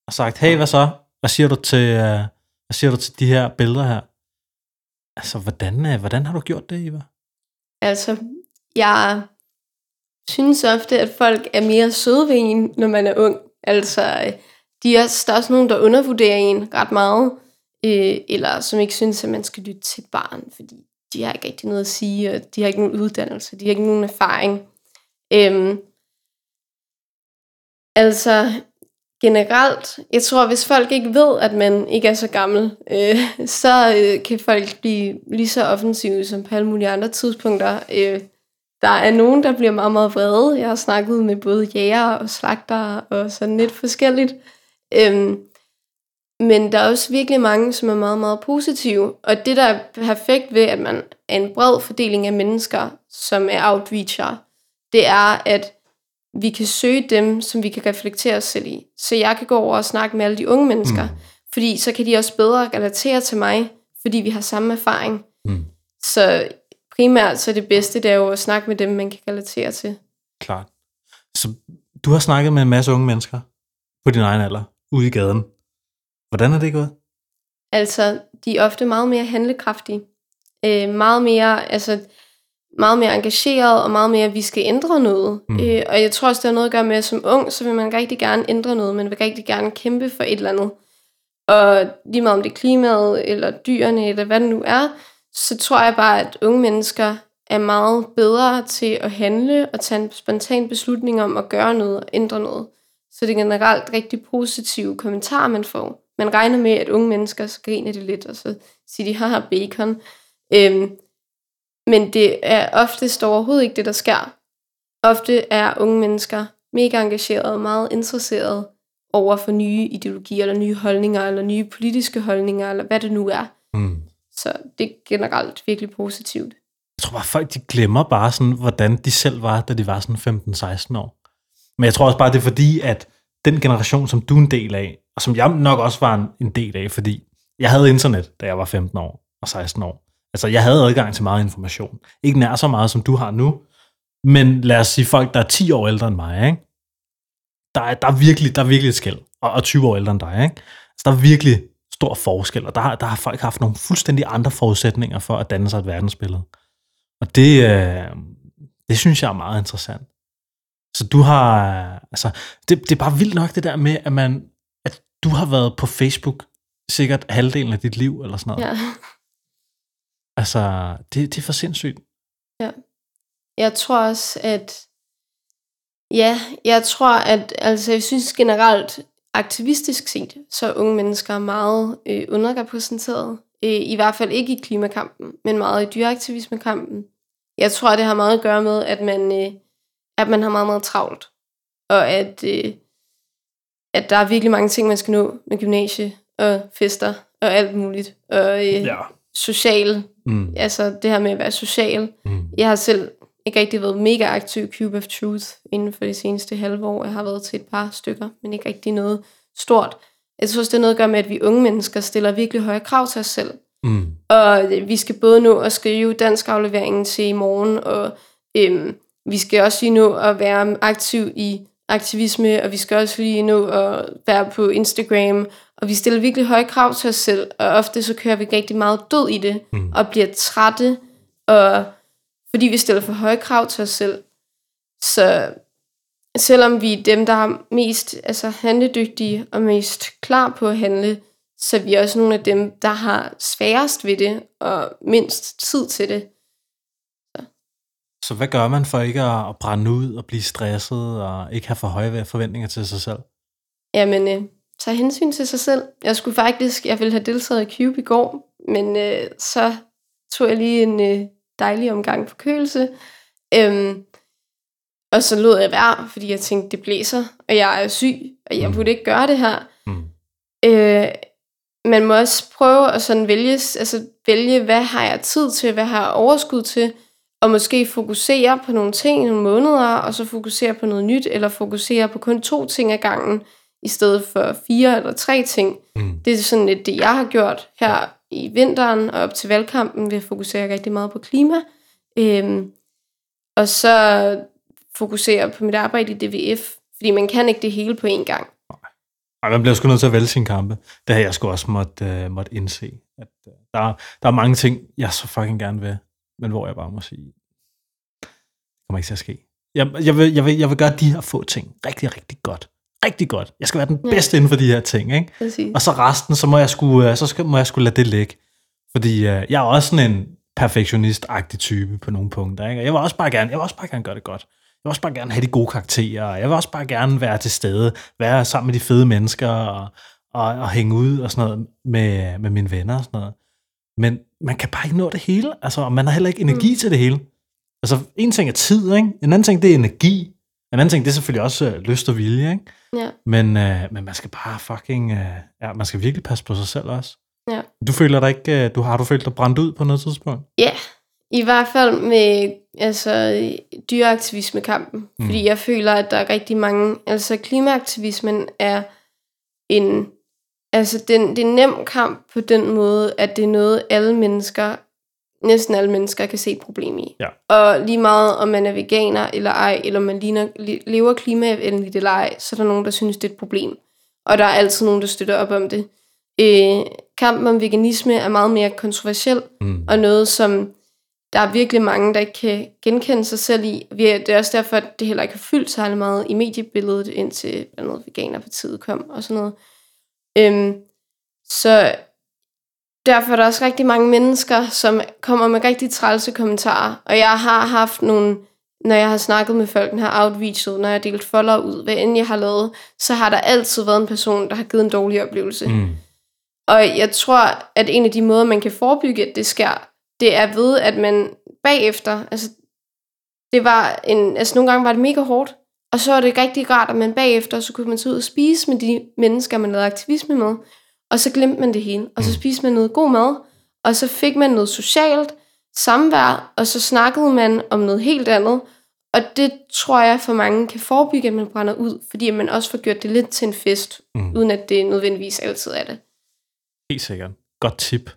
og sagt, hey, hvad så? Hvad siger du til, hvad Hvad siger du til de her billeder her? Altså, hvordan, øh, hvordan har du gjort det, Eva? Altså, jeg synes ofte, at folk er mere søde ved en, når man er ung. Altså, øh, de er, der er også nogen, der undervurderer en ret meget, øh, eller som ikke synes, at man skal lytte til et barn, fordi de har ikke rigtig noget at sige, og de har ikke nogen uddannelse, de har ikke nogen erfaring. Øhm, altså, generelt, jeg tror, hvis folk ikke ved, at man ikke er så gammel, øh, så øh, kan folk blive lige så offensive som på alle mulige andre tidspunkter. Øh, der er nogen, der bliver meget, meget vrede. Jeg har snakket med både jæger og slagter og sådan lidt forskelligt. Øhm, men der er også virkelig mange, som er meget, meget positive. Og det, der er perfekt ved, at man er en bred fordeling af mennesker, som er outreacher, det er, at vi kan søge dem, som vi kan reflektere os selv i. Så jeg kan gå over og snakke med alle de unge mennesker, mm. fordi så kan de også bedre relatere til mig, fordi vi har samme erfaring. Mm. Så primært så det bedste, det er jo at snakke med dem, man kan relatere til. Klart. Så du har snakket med en masse unge mennesker på din egen alder, ude i gaden. Hvordan er det gået? Altså, de er ofte meget mere handlekraftige. Øh, meget mere, altså, meget mere engageret, og meget mere, at vi skal ændre noget. Mm. Øh, og jeg tror også, det har noget at gøre med, at som ung, så vil man rigtig gerne ændre noget. Man vil rigtig gerne kæmpe for et eller andet. Og lige meget om det er klimaet, eller dyrene, eller hvad det nu er, så tror jeg bare, at unge mennesker er meget bedre til at handle og tage en spontan beslutning om at gøre noget og ændre noget. Så det er generelt rigtig positive kommentarer, man får. Man regner med, at unge mennesker så griner det lidt, og så siger de, haha, bacon. Øhm, men det er oftest overhovedet ikke det, der sker. Ofte er unge mennesker mega engagerede og meget interesserede over for nye ideologier, eller nye holdninger, eller nye politiske holdninger, eller hvad det nu er. Mm. Så det er generelt virkelig positivt. Jeg tror bare, folk de glemmer bare sådan, hvordan de selv var, da de var sådan 15-16 år. Men jeg tror også bare, det er fordi, at den generation, som du er en del af, og som jeg nok også var en del af, fordi jeg havde internet, da jeg var 15 år og 16 år. Altså, jeg havde adgang til meget information. Ikke nær så meget, som du har nu, men lad os sige folk, der er 10 år ældre end mig, ikke? Der, er, der, er virkelig, der er virkelig et skæld, og, og 20 år ældre end dig. Ikke? Så der er virkelig stor forskel, og der, der har folk haft nogle fuldstændig andre forudsætninger for at danne sig et verdensbillede. Og det, øh, det synes jeg er meget interessant. Så du har, altså, det, det er bare vildt nok det der med, at man, at du har været på Facebook sikkert halvdelen af dit liv, eller sådan noget. Ja. Altså, det, det er for sindssygt. Ja. Jeg tror også, at Ja, jeg tror, at altså, jeg synes generelt, aktivistisk set, så er unge mennesker meget øh, underrepræsenteret. Øh, I hvert fald ikke i klimakampen, men meget i dyreaktivismekampen. Jeg tror, det har meget at gøre med, at man, øh, at man har meget, meget travlt. Og at, øh, at der er virkelig mange ting, man skal nå med gymnasie og fester og alt muligt. Og øh, ja. social. Mm. Altså det her med at være social. Mm. Jeg har selv ikke rigtig været mega aktiv Cube of Truth inden for de seneste halve år. Jeg har været til et par stykker, men ikke rigtig noget stort. Jeg synes det er noget at gøre med, at vi unge mennesker stiller virkelig høje krav til os selv. Mm. Og vi skal både nå at skrive dansk afleveringen til i morgen, og øhm, vi skal også lige nå at være aktiv i aktivisme, og vi skal også lige nå at være på Instagram, og vi stiller virkelig høje krav til os selv, og ofte så kører vi rigtig meget død i det, mm. og bliver trætte, og fordi vi stiller for høje krav til os selv. Så selvom vi er dem, der er mest altså, handledygtige og mest klar på at handle, så er vi også nogle af dem, der har sværest ved det og mindst tid til det. Så, så hvad gør man for ikke at brænde ud og blive stresset og ikke have for høje forventninger til sig selv? Jamen, øh, tage hensyn til sig selv. Jeg skulle faktisk, jeg ville have deltaget i Cube i går, men øh, så tog jeg lige en øh, dejlig omgang forkølelse. Øhm, og så lod jeg være, fordi jeg tænkte, det blæser, og jeg er syg, og jeg mm. burde ikke gøre det her. Mm. Øh, man må også prøve at sådan vælge, altså vælge, hvad har jeg tid til, hvad har jeg overskud til, og måske fokusere på nogle ting i nogle måneder, og så fokusere på noget nyt, eller fokusere på kun to ting ad gangen, i stedet for fire eller tre ting. Mm. Det er sådan lidt det, jeg har gjort her i vinteren og op til valgkampen. Vi fokuserer rigtig meget på klima. Øhm, og så fokusere på mit arbejde i DVF, fordi man kan ikke det hele på én gang. Nej, man bliver sgu nødt til at vælge sin kampe. Det har jeg sgu også måtte, øh, måtte indse. At, øh, der, der er mange ting, jeg så fucking gerne vil, men hvor jeg bare må sige, det kommer ikke til at ske. Jeg, jeg, vil, jeg, vil, jeg vil gøre de her få ting rigtig, rigtig godt. Rigtig godt. Jeg skal være den Ja. bedste inden for de her ting, ikke? Præcis. Og så resten, så må jeg sgu, øh, så skal, må jeg sgu lade det ligge. Fordi øh, jeg er også sådan en perfektionist-agtig type på nogle punkter. Ikke? Og jeg vil også bare gerne, jeg vil også bare gerne gøre det godt. Jeg vil også bare gerne have de gode karakterer. Jeg vil også bare gerne være til stede, være sammen med de fede mennesker og, og, og hænge ud og sådan noget med, med mine venner og sådan noget. Men man kan bare ikke nå det hele. Altså, og man har heller ikke energi mm. til det hele. Altså, en ting er tid, ikke? En anden ting, det er energi. En anden ting, det er selvfølgelig også øh, lyst og vilje, ikke? Ja. Men, øh, men man skal bare fucking... Øh, ja, man skal virkelig passe på sig selv også. Ja. Du føler dig ikke... øh, Du har du følt dig brændt ud på noget tidspunkt? Ja, i hvert fald med altså, dyreaktivisme-kampen. Mm. Fordi jeg føler, at der er rigtig mange... Altså klimaaktivismen er en... Altså den, det er en nem kamp på den måde, at det er noget, alle mennesker, næsten alle mennesker, kan se et problem i. Ja. Og lige meget, om man er veganer eller ej, eller man ligner, le- lever klimavenligt eller ej, så er der nogen, der synes, det er et problem. Og der er altid nogen, der støtter op om det. Øh, kampen om veganisme er meget mere kontroversiel, Mm. og noget, som der er virkelig mange, der ikke kan genkende sig selv i. Det er også derfor, at det heller ikke har fyldt særlig meget i mediebilledet, indtil blandt andet Veganerpartiet kom og sådan noget. Øhm, så derfor er der også rigtig mange mennesker, som kommer med rigtig trælse kommentarer. Og jeg har haft nogle, når jeg har snakket med folk, den har outreachet, når jeg har delt folder ud, hvad end jeg har lavet, så har der altid været en person, der har givet en dårlig oplevelse. Mm. Og jeg tror, at en af de måder, man kan forebygge, at det sker, det er ved, at man bagefter, altså, det var en, altså nogle gange var det mega hårdt, og så var det rigtig rart, at man bagefter, så kunne man tage ud og spise med de mennesker, man lavede aktivisme med, og så glemte man det hele, og så Mm. spiste man noget god mad, og så fik man noget socialt samvær, og så snakkede man om noget helt andet, og det tror jeg for mange kan forebygge, at man brænder ud, fordi man også får gjort det lidt til en fest, Mm. uden at det nødvendigvis altid er det. Helt sikkert. Godt tip.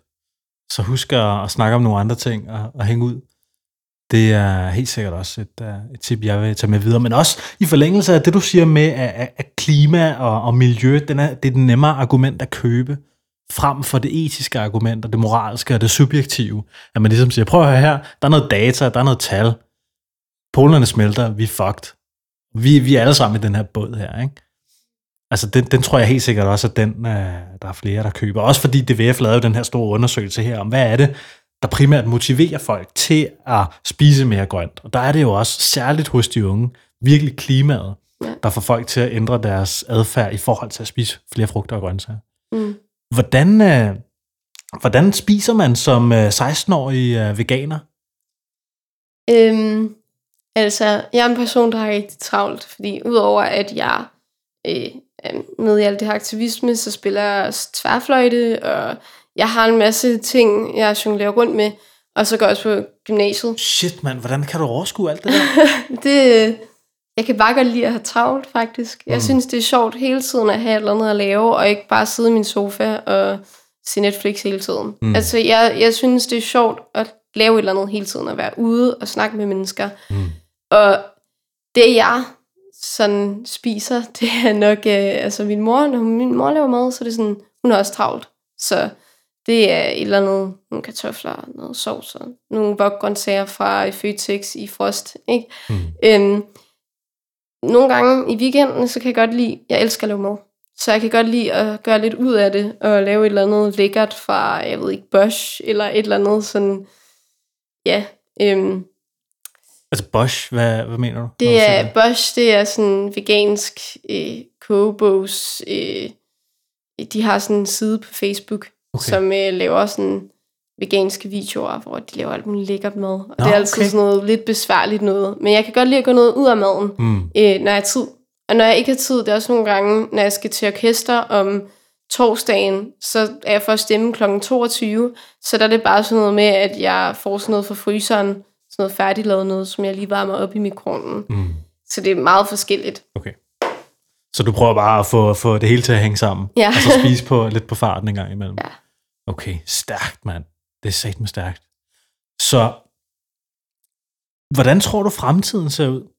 Så husk at, at snakke om nogle andre ting og, og hænge ud. Det er helt sikkert også et, øh, et tip, jeg vil tage med videre. Men også i forlængelse af det, du siger med, at, at- at klima og, og miljø, den er, det er det nemmere argument at købe, frem for det etiske argument, og det moralske og det subjektive. At man ligesom siger, prøv at høre her, der er noget data, der er noget tal. Polerne smelter, vi er fucked. Vi, vi er alle sammen i den her båd her, ikke? Altså, den, den tror jeg helt sikkert også, at den, øh, der er flere, der køber. Også fordi DVF lavede jo den her store undersøgelse her om, hvad er det, der primært motiverer folk til at spise mere grønt. Og der er det jo også, særligt hos de unge, virkelig klimaet, Ja. der får folk til at ændre deres adfærd i forhold til at spise flere frugter og grøntsager. Mm. Hvordan, øh, hvordan spiser man som øh, 16-årig øh, veganer? Øhm, altså, jeg er en person, der har rigtig travlt, fordi udover at jeg øh, med i alt det her aktivisme, så spiller jeg også tværfløjte, og jeg har en masse ting, jeg jonglerer rundt med, og så går jeg også på gymnasiet. Shit, mand, hvordan kan du overskue alt det der? Det, jeg kan bare godt lide at have travlt, faktisk. Jeg Mm. synes, det er sjovt hele tiden at have et eller andet at lave, og ikke bare sidde i min sofa og se Netflix hele tiden. Mm. Altså, jeg, jeg synes, det er sjovt at lave et eller andet hele tiden, at være ude og snakke med mennesker. Mm. Og det jeg sådan spiser, det er nok, øh, altså min mor, når min mor laver mad, så er det sådan, hun er også travlt. Så det er et eller andet, nogle kartofler, noget sovs og nogle vokgrøntsager fra Føtex i frost, ikke? Mm. Øhm, nogle gange i weekenden, så kan jeg godt lide, jeg elsker at lave mad. Så jeg kan godt lide at gøre lidt ud af det, og lave et eller andet lækkert fra, jeg ved ikke, Bosch, eller et eller andet sådan, ja. Øhm, Altså Bosch, hvad, hvad mener du? det er, Bosch, det er sådan vegansk øh, kogebogs, øh, de har sådan en side på Facebook, Okay. som øh, laver sådan veganske videoer, hvor de laver alt muligt lækkert mad. Og Nå, det er altid okay. sådan noget lidt besværligt noget. Men jeg kan godt lide at gå noget ud af maden, Mm. øh, når jeg har tid. Og når jeg ikke har tid, det er også nogle gange, når jeg skal til orkester om torsdagen, så er jeg først stemme kl. 22, så der er det bare sådan noget med, at jeg får sådan noget fra fryseren, sådan noget færdiglavet noget, som jeg lige varmer op i mikroovnen. Mm. Så det er meget forskelligt. Okay. Så du prøver bare at få, få det hele til at hænge sammen? Ja. Og så spise på, lidt på farten en gang imellem? Ja. Okay, stærkt, mand. Det er sat med stærkt. Så, hvordan tror du, fremtiden ser ud?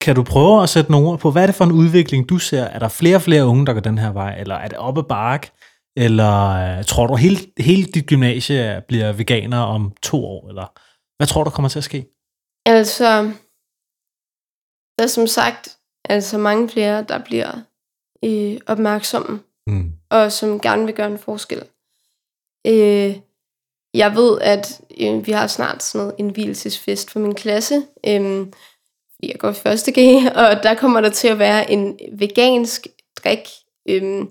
Kan du prøve at sætte nogle ord på, hvad er det for en udvikling, du ser? Er der flere og flere unge, der går den her vej, eller er det op ad bark? Eller øh, tror du, hele, hele dit gymnasie bliver veganer om to år? Eller hvad tror du kommer til at ske? Altså, der er som sagt altså mange flere, der bliver øh, opmærksomme, Mm. og som gerne vil gøre en forskel. Øh, jeg ved, at øh, vi har snart sådan noget en hvilesesfest for min klasse. Øh, jeg går i første G, og der kommer der til at være en vegansk drik, øh,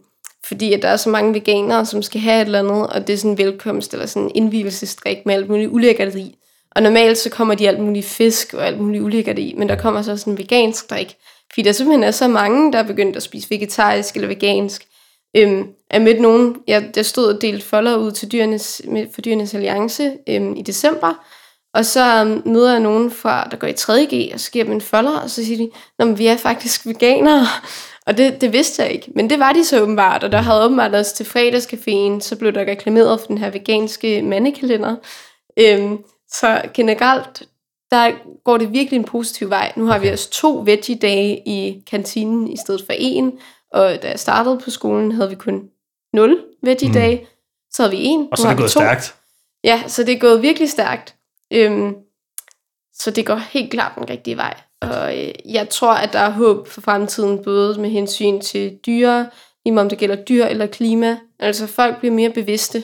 fordi at der er så mange veganere, som skal have et eller andet, og det er sådan en velkomst eller sådan en indvielsesdrik med alt muligt ulækkert i. Og normalt så kommer de alt muligt fisk og alt muligt ulækkert i, men der kommer så sådan en vegansk drik, fordi der simpelthen er så mange, der er begyndt at spise vegetarisk eller vegansk. Øhm, jeg mødte nogen, jeg, jeg stod og delte folder ud til dyrenes, med, for Dyrenes Alliance øhm, i december, og så øhm, møder jeg nogen fra, der går i 3.G, og så giver dem en folder, og så siger de, Nå, men vi er faktisk veganere. Og det, det vidste jeg ikke, men det var de så åbenbart, og der havde åbenbart også til fredagscaféen, så blev der reklameret for den her veganske mandekalender. Øhm, så generelt, der går det virkelig en positiv vej. Nu har vi også to veggie-dage i kantinen i stedet for en, og da jeg startede på skolen, havde vi kun 0 veggie-dage. Mm. Så havde vi en, Og så er det gået to. stærkt. Ja, så det er gået virkelig stærkt. Øhm, så det går helt klart den rigtige vej. Og øh, jeg tror, at der er håb for fremtiden, både med hensyn til dyre, lige om det gælder dyr eller klima. Altså folk bliver mere bevidste.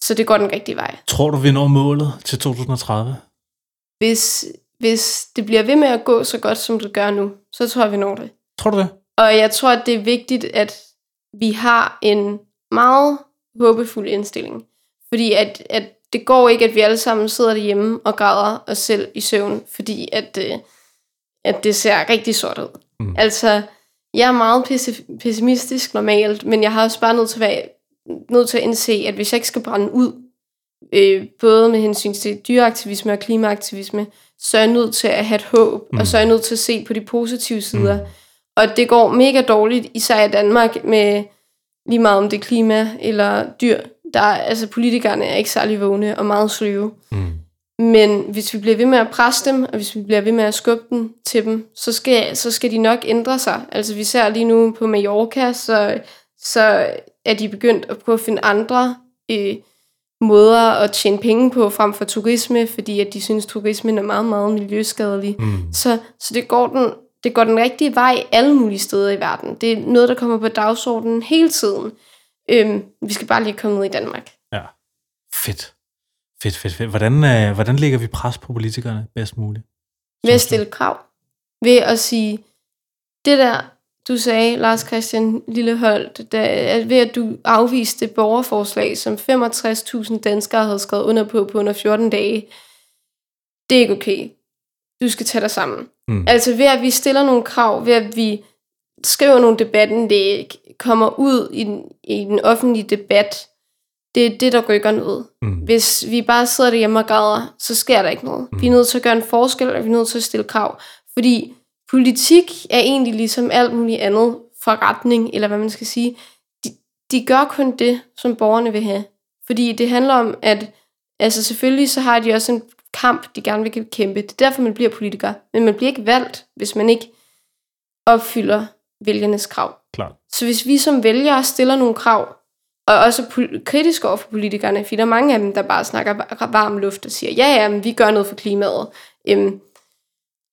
Så det går den rigtige vej. Tror du, vi når målet til 2030? Hvis, hvis det bliver ved med at gå så godt, som det gør nu, så tror jeg, vi når det. Tror du det? Og jeg tror, at det er vigtigt, at vi har en meget håbefuld indstilling. Fordi at, at det går ikke, at vi alle sammen sidder derhjemme og græder os selv i søvn, fordi at, øh, at det ser rigtig sort ud. Mm. Altså, jeg er meget pessi- pessimistisk normalt, men jeg har også bare nødt til at, være, nødt til at indse, at hvis jeg ikke skal brænde ud, øh, både med hensyn til dyreaktivisme og klimaaktivisme, så er jeg nødt til at have et håb, mm. og så er jeg nødt til at se på de positive sider. Mm. Og det går mega dårligt, især i Danmark, med lige meget om det er klima eller dyr. Der er, altså politikerne er ikke særlig vågne og meget sløve. Mm. Men hvis vi bliver ved med at presse dem, og hvis vi bliver ved med at skubbe dem til dem, så skal, så skal de nok ændre sig. Altså vi ser lige nu på Mallorca, så, så er de begyndt at prøve at finde andre øh, måder at tjene penge på frem for turisme, fordi at de synes, at turismen er meget, meget miljøskadelig. Mm. Så, så det, går den, det går den rigtige vej alle mulige steder i verden. Det er noget, der kommer på dagsordenen hele tiden. Øhm, vi skal bare lige komme ud i Danmark. Ja. Fedt. Fedt, fedt, fedt. Hvordan, øh, hvordan lægger vi pres på politikerne bedst muligt? Ved at stille krav. Ved at sige, det der, du sagde, Lars Christian Lilleholdt, da, at ved at du afviste borgerforslag, som 65.000 danskere havde skrevet under på på under 14 dage, det er ikke okay. Du skal tage dig sammen. Mm. Altså ved at vi stiller nogle krav, ved at vi skriver nogle debatindlæg, kommer ud i den, i den offentlige debat, det er det, der rykker noget. Mm. Hvis vi bare sidder derhjemme og græder, så sker der ikke noget. Vi er nødt til at gøre en forskel, og vi er nødt til at stille krav. Fordi politik er egentlig ligesom alt muligt andet forretning, eller hvad man skal sige. De, de gør kun det, som borgerne vil have. Fordi det handler om, at altså selvfølgelig så har de også en kamp, de gerne vil kæmpe. Det er derfor, man bliver politiker. Men man bliver ikke valgt, hvis man ikke opfylder vælgernes krav. Klart. Så hvis vi som vælgere stiller nogle krav, og også kritisk over for politikerne, fordi der er mange af dem, der bare snakker va- varm luft og siger, ja, ja, men vi gør noget for klimaet, øhm,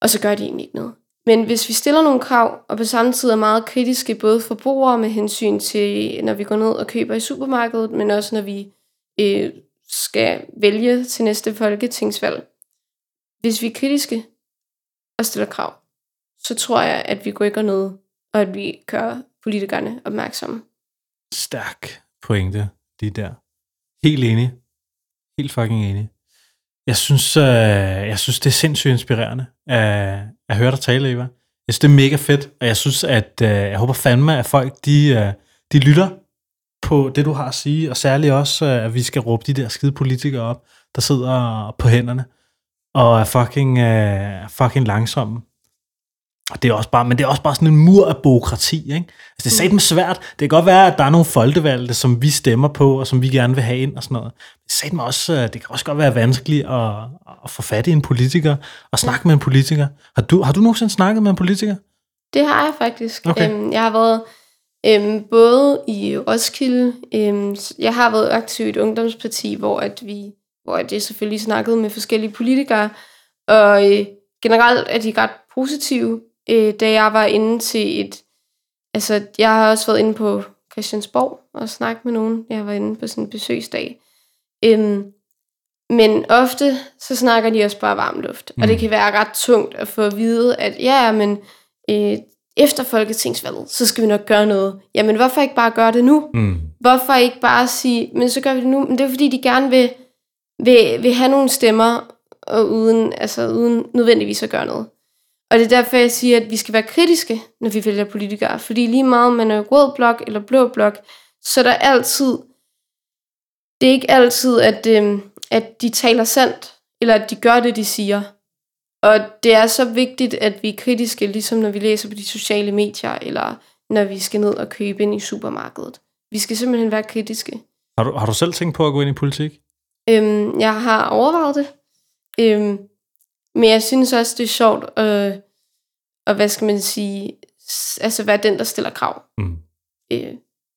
og så gør de egentlig ikke noget. Men hvis vi stiller nogle krav, og på samme tid er meget kritiske, både forbrugere med hensyn til, når vi går ned og køber i supermarkedet, men også når vi øh, skal vælge til næste folketingsvalg. Hvis vi er kritiske og stiller krav, så tror jeg, at vi går ikke noget, og at vi gør politikerne opmærksomme. Stærk pointe, det der. Helt enig. Helt fucking enig. Jeg synes, øh, jeg synes det er sindssygt inspirerende at, at høre dig tale, Eva. Jeg synes, det er mega fedt, og jeg synes, at øh, jeg håber fandme, at folk, de, øh, de lytter på det, du har at sige, og særligt også, øh, at vi skal råbe de der skide politikere op, der sidder på hænderne, og er fucking, øh, fucking langsomme. Og det er også bare, men det er også bare sådan en mur af byråkrati, ikke? Altså, det er satme svært. Det kan godt være, at der er nogle folkevalgte, som vi stemmer på, og som vi gerne vil have ind og sådan noget. Det, satme også, øh, det kan også godt være vanskeligt at, at få fat i en politiker, og snakke med en politiker. Har du, har du nogensinde snakket med en politiker? Det har jeg faktisk. Okay. Øhm, jeg har været øhm, både i Roskilde, øhm, jeg har været aktiv i et ungdomsparti, hvor at vi, hvor at jeg selvfølgelig snakkede med forskellige politikere, og øh, generelt er de ret positive, øh, da jeg var inde til et, altså jeg har også været inde på Christiansborg og snakket med nogen, jeg var inde på sådan en besøgsdag. Øhm, men ofte så snakker de også bare varm luft, mm. og det kan være ret tungt at få at vide, at ja, men øh, efter folketingsvalget, så skal vi nok gøre noget. Jamen, hvorfor ikke bare gøre det nu? Mm. Hvorfor ikke bare sige, men så gør vi det nu? Men det er fordi, de gerne vil, vil, vil have nogle stemmer, og uden, altså, uden nødvendigvis at gøre noget. Og det er derfor, jeg siger, at vi skal være kritiske, når vi vælger politikere. Fordi lige meget om man er rød blok eller blå blok, så er der altid, det er ikke altid, at, øh, at de taler sandt, eller at de gør det, de siger. Og det er så vigtigt, at vi er kritiske, ligesom når vi læser på de sociale medier, eller når vi skal ned og købe ind i supermarkedet. Vi skal simpelthen være kritiske. Har, du, har du selv tænkt på at gå ind i politik? Øhm, jeg har overvejet det. Øhm, men jeg synes også, det er sjovt at, og hvad skal man sige, altså være den, der stiller krav. Mm. Øh,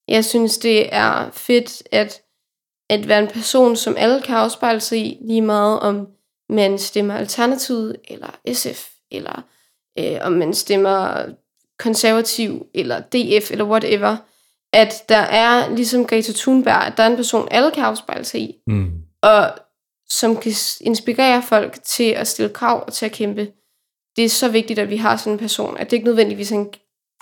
jeg synes, det er fedt at, at være en person, som alle kan afspejle sig i, lige meget om man stemmer Alternativet, eller SF, eller øh, om man stemmer konservativ, eller DF, eller whatever. At der er, ligesom Greta Thunberg, at der er en person, alle kan afspejle sig i, Mm. og som kan inspirere folk til at stille krav og til at kæmpe. Det er så vigtigt, at vi har sådan en person, at det ikke nødvendigvis er en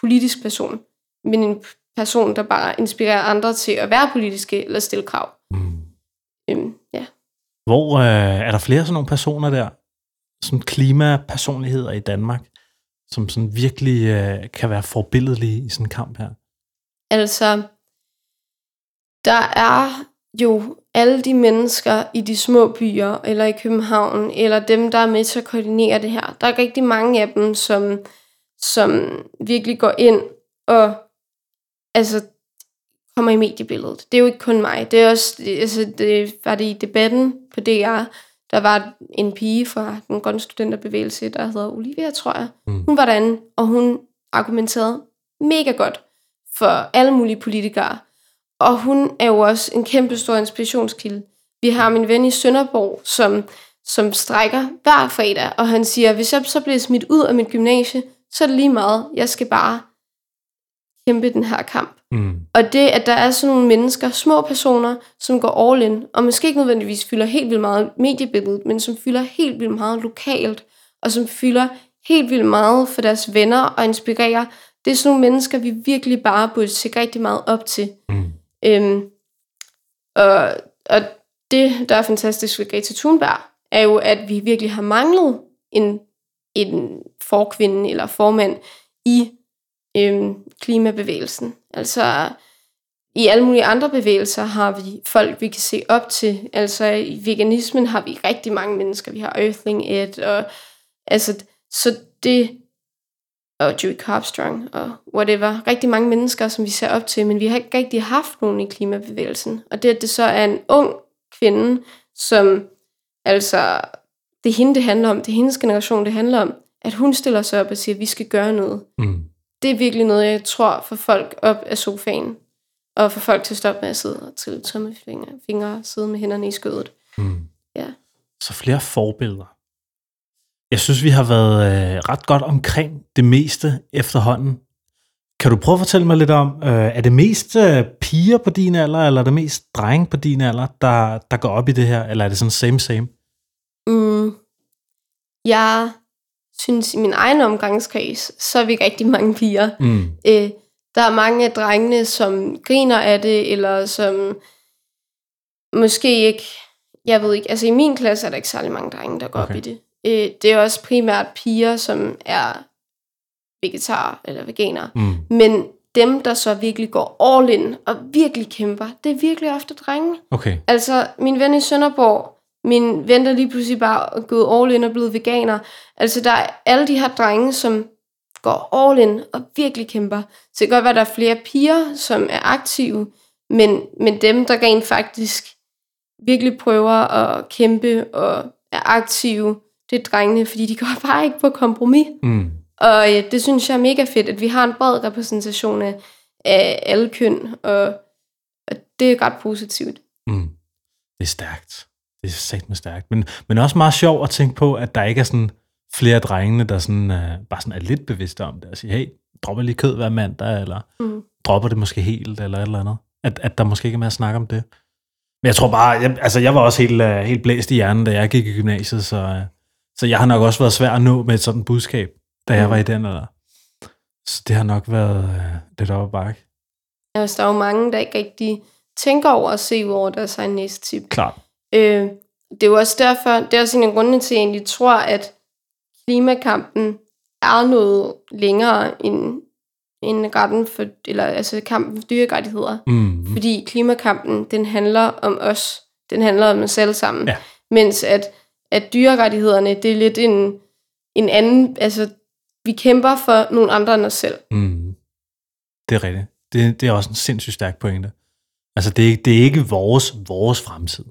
politisk person, men en person, der bare inspirerer andre til at være politiske eller stille krav. Mm. Øhm, ja. Hvor øh, er der flere sådan nogle personer der, sådan klimapersonligheder i Danmark, som sådan virkelig øh, kan være forbilledelige i sådan en kamp her? Altså, der er jo alle de mennesker i de små byer, eller i København, eller dem, der er med til at koordinere det her. Der er rigtig mange af dem, som, som virkelig går ind og altså, kommer i mediebilledet. Det er jo ikke kun mig. Det er også, altså, det var det i debatten på DR, der var en pige fra den grønne studenterbevægelse, der hedder Olivia, tror jeg. Mm. Hun var derinde, og hun argumenterede mega godt for alle mulige politikere. Og hun er jo også en kæmpe stor inspirationskilde. Vi har min ven i Sønderborg, som, som strækker hver fredag, og han siger, hvis jeg så bliver smidt ud af mit gymnasie, så er det lige meget. Jeg skal bare kæmpe den her kamp. Mm. Og det, at der er sådan nogle mennesker, små personer, som går all in, og måske ikke nødvendigvis fylder helt vildt meget mediebilledet, men som fylder helt vildt meget lokalt, og som fylder helt vildt meget for deres venner og inspirerer, det er sådan nogle mennesker, vi virkelig bare burde se rigtig meget op til. Mm. Øhm, og, og det, der er fantastisk ved Greta Thunberg, er jo, at vi virkelig har manglet en, en forkvinde eller formand i øhm, klimabevægelsen. Altså i alle mulige andre bevægelser har vi folk, vi kan se op til. Altså i veganismen har vi rigtig mange mennesker. Vi har Earthling Ed, og altså, så det, og Joey Carbstrong, og whatever. Rigtig mange mennesker, som vi ser op til, men vi har ikke rigtig haft nogen i klimabevægelsen. Og det, at det så er en ung kvinde, som altså, det er hende, det handler om, det er hendes generation, det handler om, at hun stiller sig op og siger, at vi skal gøre noget. Mm. Det er virkelig noget, jeg tror får folk op af sofaen, og får folk til at stoppe med at sidde og trille tommelfingre, fingre, sidde med hænderne i skødet. Mm. Ja. Så flere forbilleder. Jeg synes, vi har været øh, ret godt omkring det meste efterhånden. Kan du prøve at fortælle mig lidt om, øh, er det mest øh, piger på din alder, eller er det mest drenge på din alder, der, der går op i det her, eller er det sådan same same? Mm. Jeg synes, i min egen omgangskreds, så er vi rigtig mange piger. Mm. Øh, der er mange af drengene, som griner af det, eller som måske ikke, jeg ved ikke, altså i min klasse er der ikke særlig mange drenge, der går okay. Op i det. Øh, det er også primært piger, som er vegetar eller veganer. Mm. Men dem, der så virkelig går all in og virkelig kæmper, det er virkelig ofte drenge. Okay. Altså, min ven i Sønderborg, min ven, der lige pludselig bare er gået all in og blevet veganer. Altså, der er alle de her drenge, som går all in og virkelig kæmper. Så det kan godt være, at der er flere piger, som er aktive, men, men dem, der rent faktisk virkelig prøver at kæmpe og er aktive, det er drengene, fordi de går bare ikke på kompromis. Mm. Og øh, det synes jeg er mega fedt, at vi har en bred repræsentation af, af alle køn, og, og det er ret positivt. Mm. Det er stærkt. Det er sagt med stærkt. Men, men også meget sjovt at tænke på, at der ikke er sådan flere drengene, der sådan, uh, bare sådan er lidt bevidste om det, og siger, hey, dropper lige kød hver mandag, eller Mm. dropper det måske helt, eller et eller andet. At, at der måske ikke er med at snakke om det. Men jeg tror bare, jeg, altså jeg var også helt, uh, helt blæst i hjernen, da jeg gik i gymnasiet, så, uh, så jeg har nok også været svær at nå med et sådan budskab, da jeg Mm. var i den alder. Så det har nok været lidt op ad bakke. Altså, der er jo mange, der ikke rigtig tænker over at se ud over deres egen næste tip. Klart. Øh, det er jo også derfor, det er også en af grundene til, at jeg egentlig tror, at klimakampen er noget længere end, end retten for, eller altså kampen for dyrerettigheder. Mm. Fordi klimakampen, den handler om os. Den handler om os alle sammen. Ja. Mens at, at dyrerettighederne, det er lidt en, en anden, altså vi kæmper for nogle andre end os selv. Mm. Det er rigtigt. Det, det er også en sindssygt stærk pointe. Altså, det er, ikke- det er ikke vores, vores fremtid,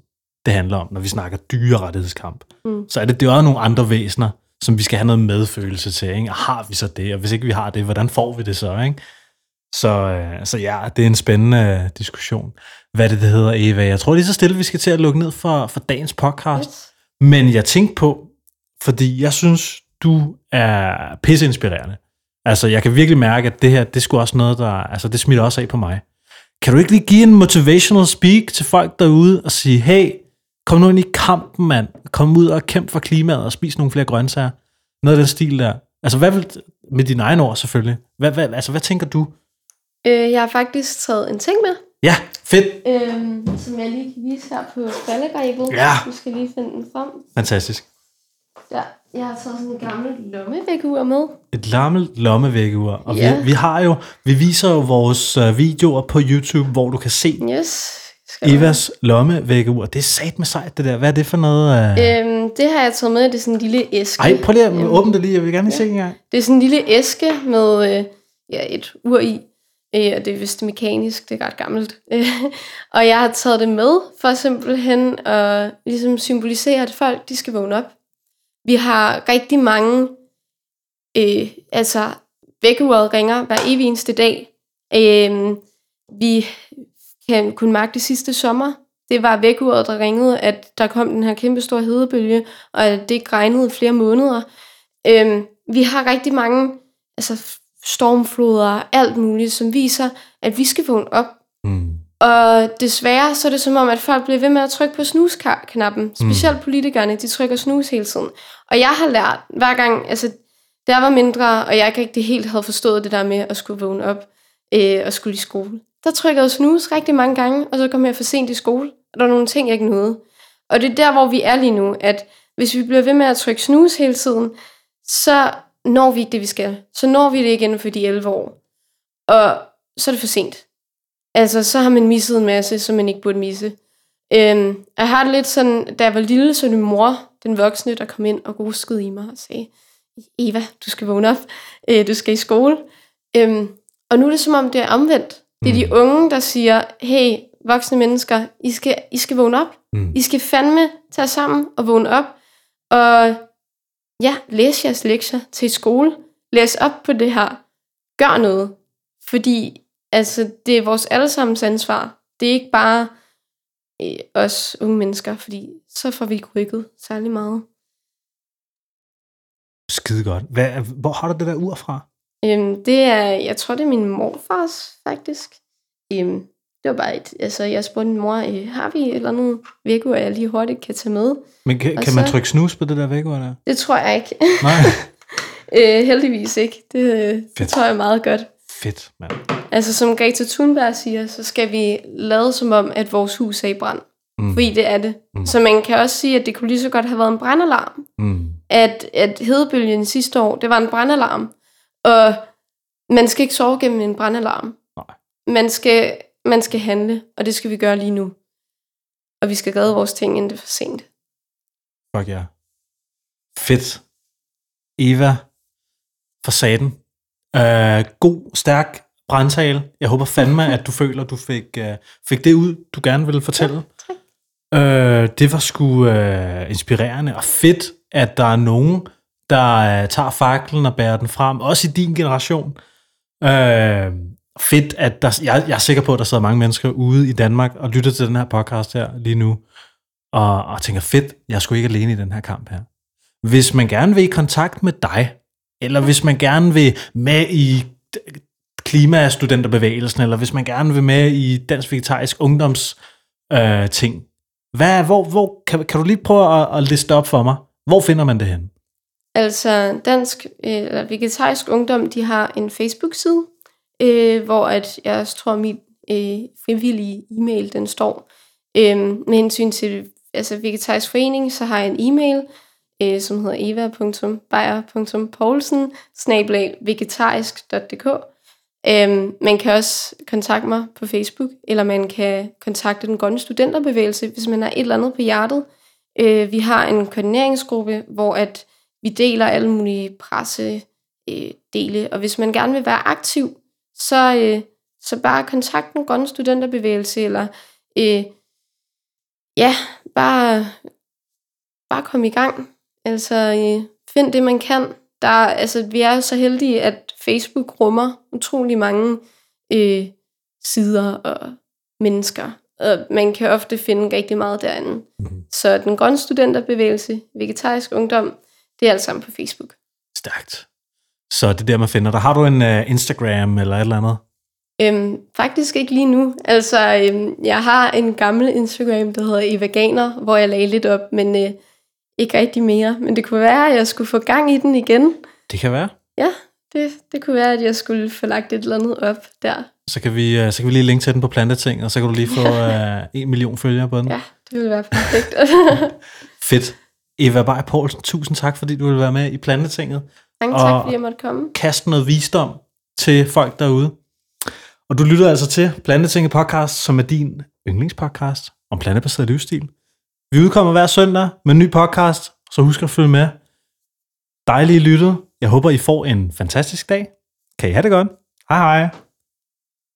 det handler om, når vi snakker dyrerettighedskamp. Mm. Så er det, det er også nogle andre væsener, som vi skal have noget medfølelse til. Ikke? Og har vi så det? Og hvis ikke vi har det, hvordan får vi det så? Ikke? Så, øh, så ja, det er en spændende øh, diskussion. Hvad det, det hedder, Eva? Jeg tror lige så stille, vi skal til at lukke ned for, for dagens podcast. Yes. Men jeg tænkte på, fordi jeg synes, du er pisseinspirerende. Altså, jeg kan virkelig mærke, at det her, det skulle også noget, der, altså, det smitter også af på mig. Kan du ikke lige give en motivational speak til folk derude og sige, hey, kom nu ind i kampen, mand. Kom ud og kæmp for klimaet og spis nogle flere grøntsager. Noget af den stil der. Altså, hvad vil, med dine egne ord selvfølgelig. Hvad, hvad, altså, hvad tænker du? Øh, jeg har faktisk taget en ting med, Ja, fedt. øh, som jeg lige kan vise her på falderæbet. Ja. Du skal lige finde den frem. Fantastisk. Ja, jeg har taget sådan en gammel lommevægur med. Et gammelt lommevækkeur. Og Ja. vi, vi har jo, vi viser jo vores øh, videoer på YouTube, hvor du kan se Yes. Evas lommevækkeur. Det er sat med sejt, det der. Hvad er det for noget? Have. Øhm, det har jeg taget med, det er sådan en lille æske. Ej, prøv lige at Øhm, åbne det lige. Jeg vil gerne lige se en gang. Det er sådan en lille æske med øh, ja, et ur i. Øh, og det er vist mekanisk, det er ret gammelt. Øh, og jeg har taget det med for simpelthen at ligesom symbolisere, at folk de skal vågne op. Vi har rigtig mange, øh, altså vækkeuret ringer hver evig eneste dag. Øh, vi kan kun mærke det sidste sommer. Det var vækkeuret, der ringede, at der kom den her kæmpe store hedebølge, og at det regnede i flere måneder. Øh, vi har rigtig mange altså stormfloder alt muligt, som viser, at vi skal vågne op. Mm. Og desværre så er det som om, at folk bliver ved med at trykke på snusknappen. Specielt politikerne, de trykker snus hele tiden. Og jeg har lært hver gang, altså da jeg var mindre, og jeg ikke rigtig helt havde forstået det der med at skulle vågne op øh, og skulle i skole. Der trykkede jeg snus rigtig mange gange, og så kom jeg for sent i skole, og der var nogle ting, jeg ikke nåede. Og det er der, hvor vi er lige nu, at hvis vi bliver ved med at trykke snus hele tiden, så når vi ikke det, vi skal. Så når vi det ikke inden for de 11 år. Og så er det for sent. Altså, så har man misset en masse, som man ikke burde misse. Øhm, jeg har det lidt sådan, da jeg var lille, så min mor, den voksne, der kom ind og ruskede i mig og sagde, Eva, du skal vågne op, øh, du skal i skole. Øhm, og nu er det som om, det er omvendt. Det er de unge, der siger, hey, voksne mennesker, I skal, I skal vågne op. Mm. I skal fandme tage sammen og vågne op. Og ja, læs jeres lektier til skole. Læs op på det her. Gør noget. Fordi altså, det er vores allesammens ansvar. Det er ikke bare øh, os unge mennesker, fordi så får vi ikke rykket særlig meget. Skide godt. Hvad, hvor har du det der ur fra? Øhm, det er, jeg tror, det er min morfars, faktisk. Øhm, det var bare et, altså jeg spurgte min mor, øh, har vi et eller andet vækkeur, jeg lige hurtigt kan tage med? Men kan, Og kan man så- trykke snus på det der vækkeur der? Det tror jeg ikke. Nej. øh, heldigvis ikke. Det, øh, det Fedt. tror jeg meget godt. Fedt, mand. Altså som Greta Thunberg siger, så skal vi lade som om, at vores hus er i brand. Mm. Fordi det er det. Mm. Så man kan også sige, at det kunne lige så godt have været en brandalarm. Mm. At, at hedebølgen sidste år, det var en brandalarm. Og man skal ikke sove gennem en brandalarm. Nej. Man skal, man skal handle, og det skal vi gøre lige nu. Og vi skal redde vores ting, inden det er for sent. Fuck ja. Fedt. Eva, for saten. Øh, god, stærk brandtale. Jeg håber fandme, at du føler, at du fik, øh, fik det ud, du gerne ville fortælle. tak. Øh, det var sgu øh, inspirerende og fedt, at der er nogen, der øh, tager faklen og bærer den frem, også i din generation. Øh, fedt, at der, jeg, jeg er sikker på, at der sidder mange mennesker ude i Danmark og lytter til den her podcast her lige nu, og, og tænker, fedt, jeg er sgu ikke alene i den her kamp her. Hvis man gerne vil i kontakt med dig, eller hvis man gerne vil med i klimastudenterbevægelsen, eller hvis man gerne vil med i Dansk Vegetarisk Ungdoms øh, ting, hvad, hvor, hvor, kan, kan du lige prøve at, at liste op for mig? Hvor finder man det hen? Altså, Dansk øh, eller Vegetarisk Ungdom, de har en Facebook-side, øh, hvor at jeg tror, min øh, frivillige e-mail, den står. Øh, med hensyn til altså, Vegetarisk Forening, så har jeg en e-mail, øh, som hedder eva.beyer.poulsen vegetarisk.dk øhm, Man kan også kontakte mig på Facebook, eller man kan kontakte den grønne studenterbevægelse, hvis man har et eller andet på hjertet. Øh, vi har en koordineringsgruppe, hvor at vi deler alle mulige presse øh, dele, og hvis man gerne vil være aktiv, så, øh, så bare kontakt den grønne studenterbevægelse, eller øh, ja, bare, bare kom i gang. Altså, øh, find det, man kan. Der, altså, vi er så heldige, at Facebook rummer utrolig mange øh, sider og mennesker. Og man kan ofte finde rigtig meget derinde. Mm. Så den grønne studenterbevægelse, vegetarisk ungdom, det er alt sammen på Facebook. Stærkt. Så det er der, man finder dig. Har du en uh, Instagram eller et eller andet? Øhm, faktisk ikke lige nu. Altså, øhm, jeg har en gammel Instagram, der hedder Evaganer, hvor jeg lagde lidt op, men øh, ikke rigtig mere. Men det kunne være, at jeg skulle få gang i den igen. Det kan være. Ja, det, det kunne være, at jeg skulle få lagt et eller andet op der. Så kan vi, øh, så kan vi lige linke til den på Planteting, og så kan du lige få uh, en million følgere på den. Ja, det ville være perfekt. Fedt. Eva Bay Poulsen, tusind tak, fordi du ville være med i Plantetinget. Mange tak, fordi jeg måtte komme. Kaste noget visdom til folk derude. Og du lytter altså til Plantetinget podcast, som er din yndlingspodcast om plantebaseret livsstil. Vi udkommer hver søndag med en ny podcast, så husk at følge med. Dejlige lyttet. Jeg håber, I får en fantastisk dag. Kan I have det godt? Hej hej.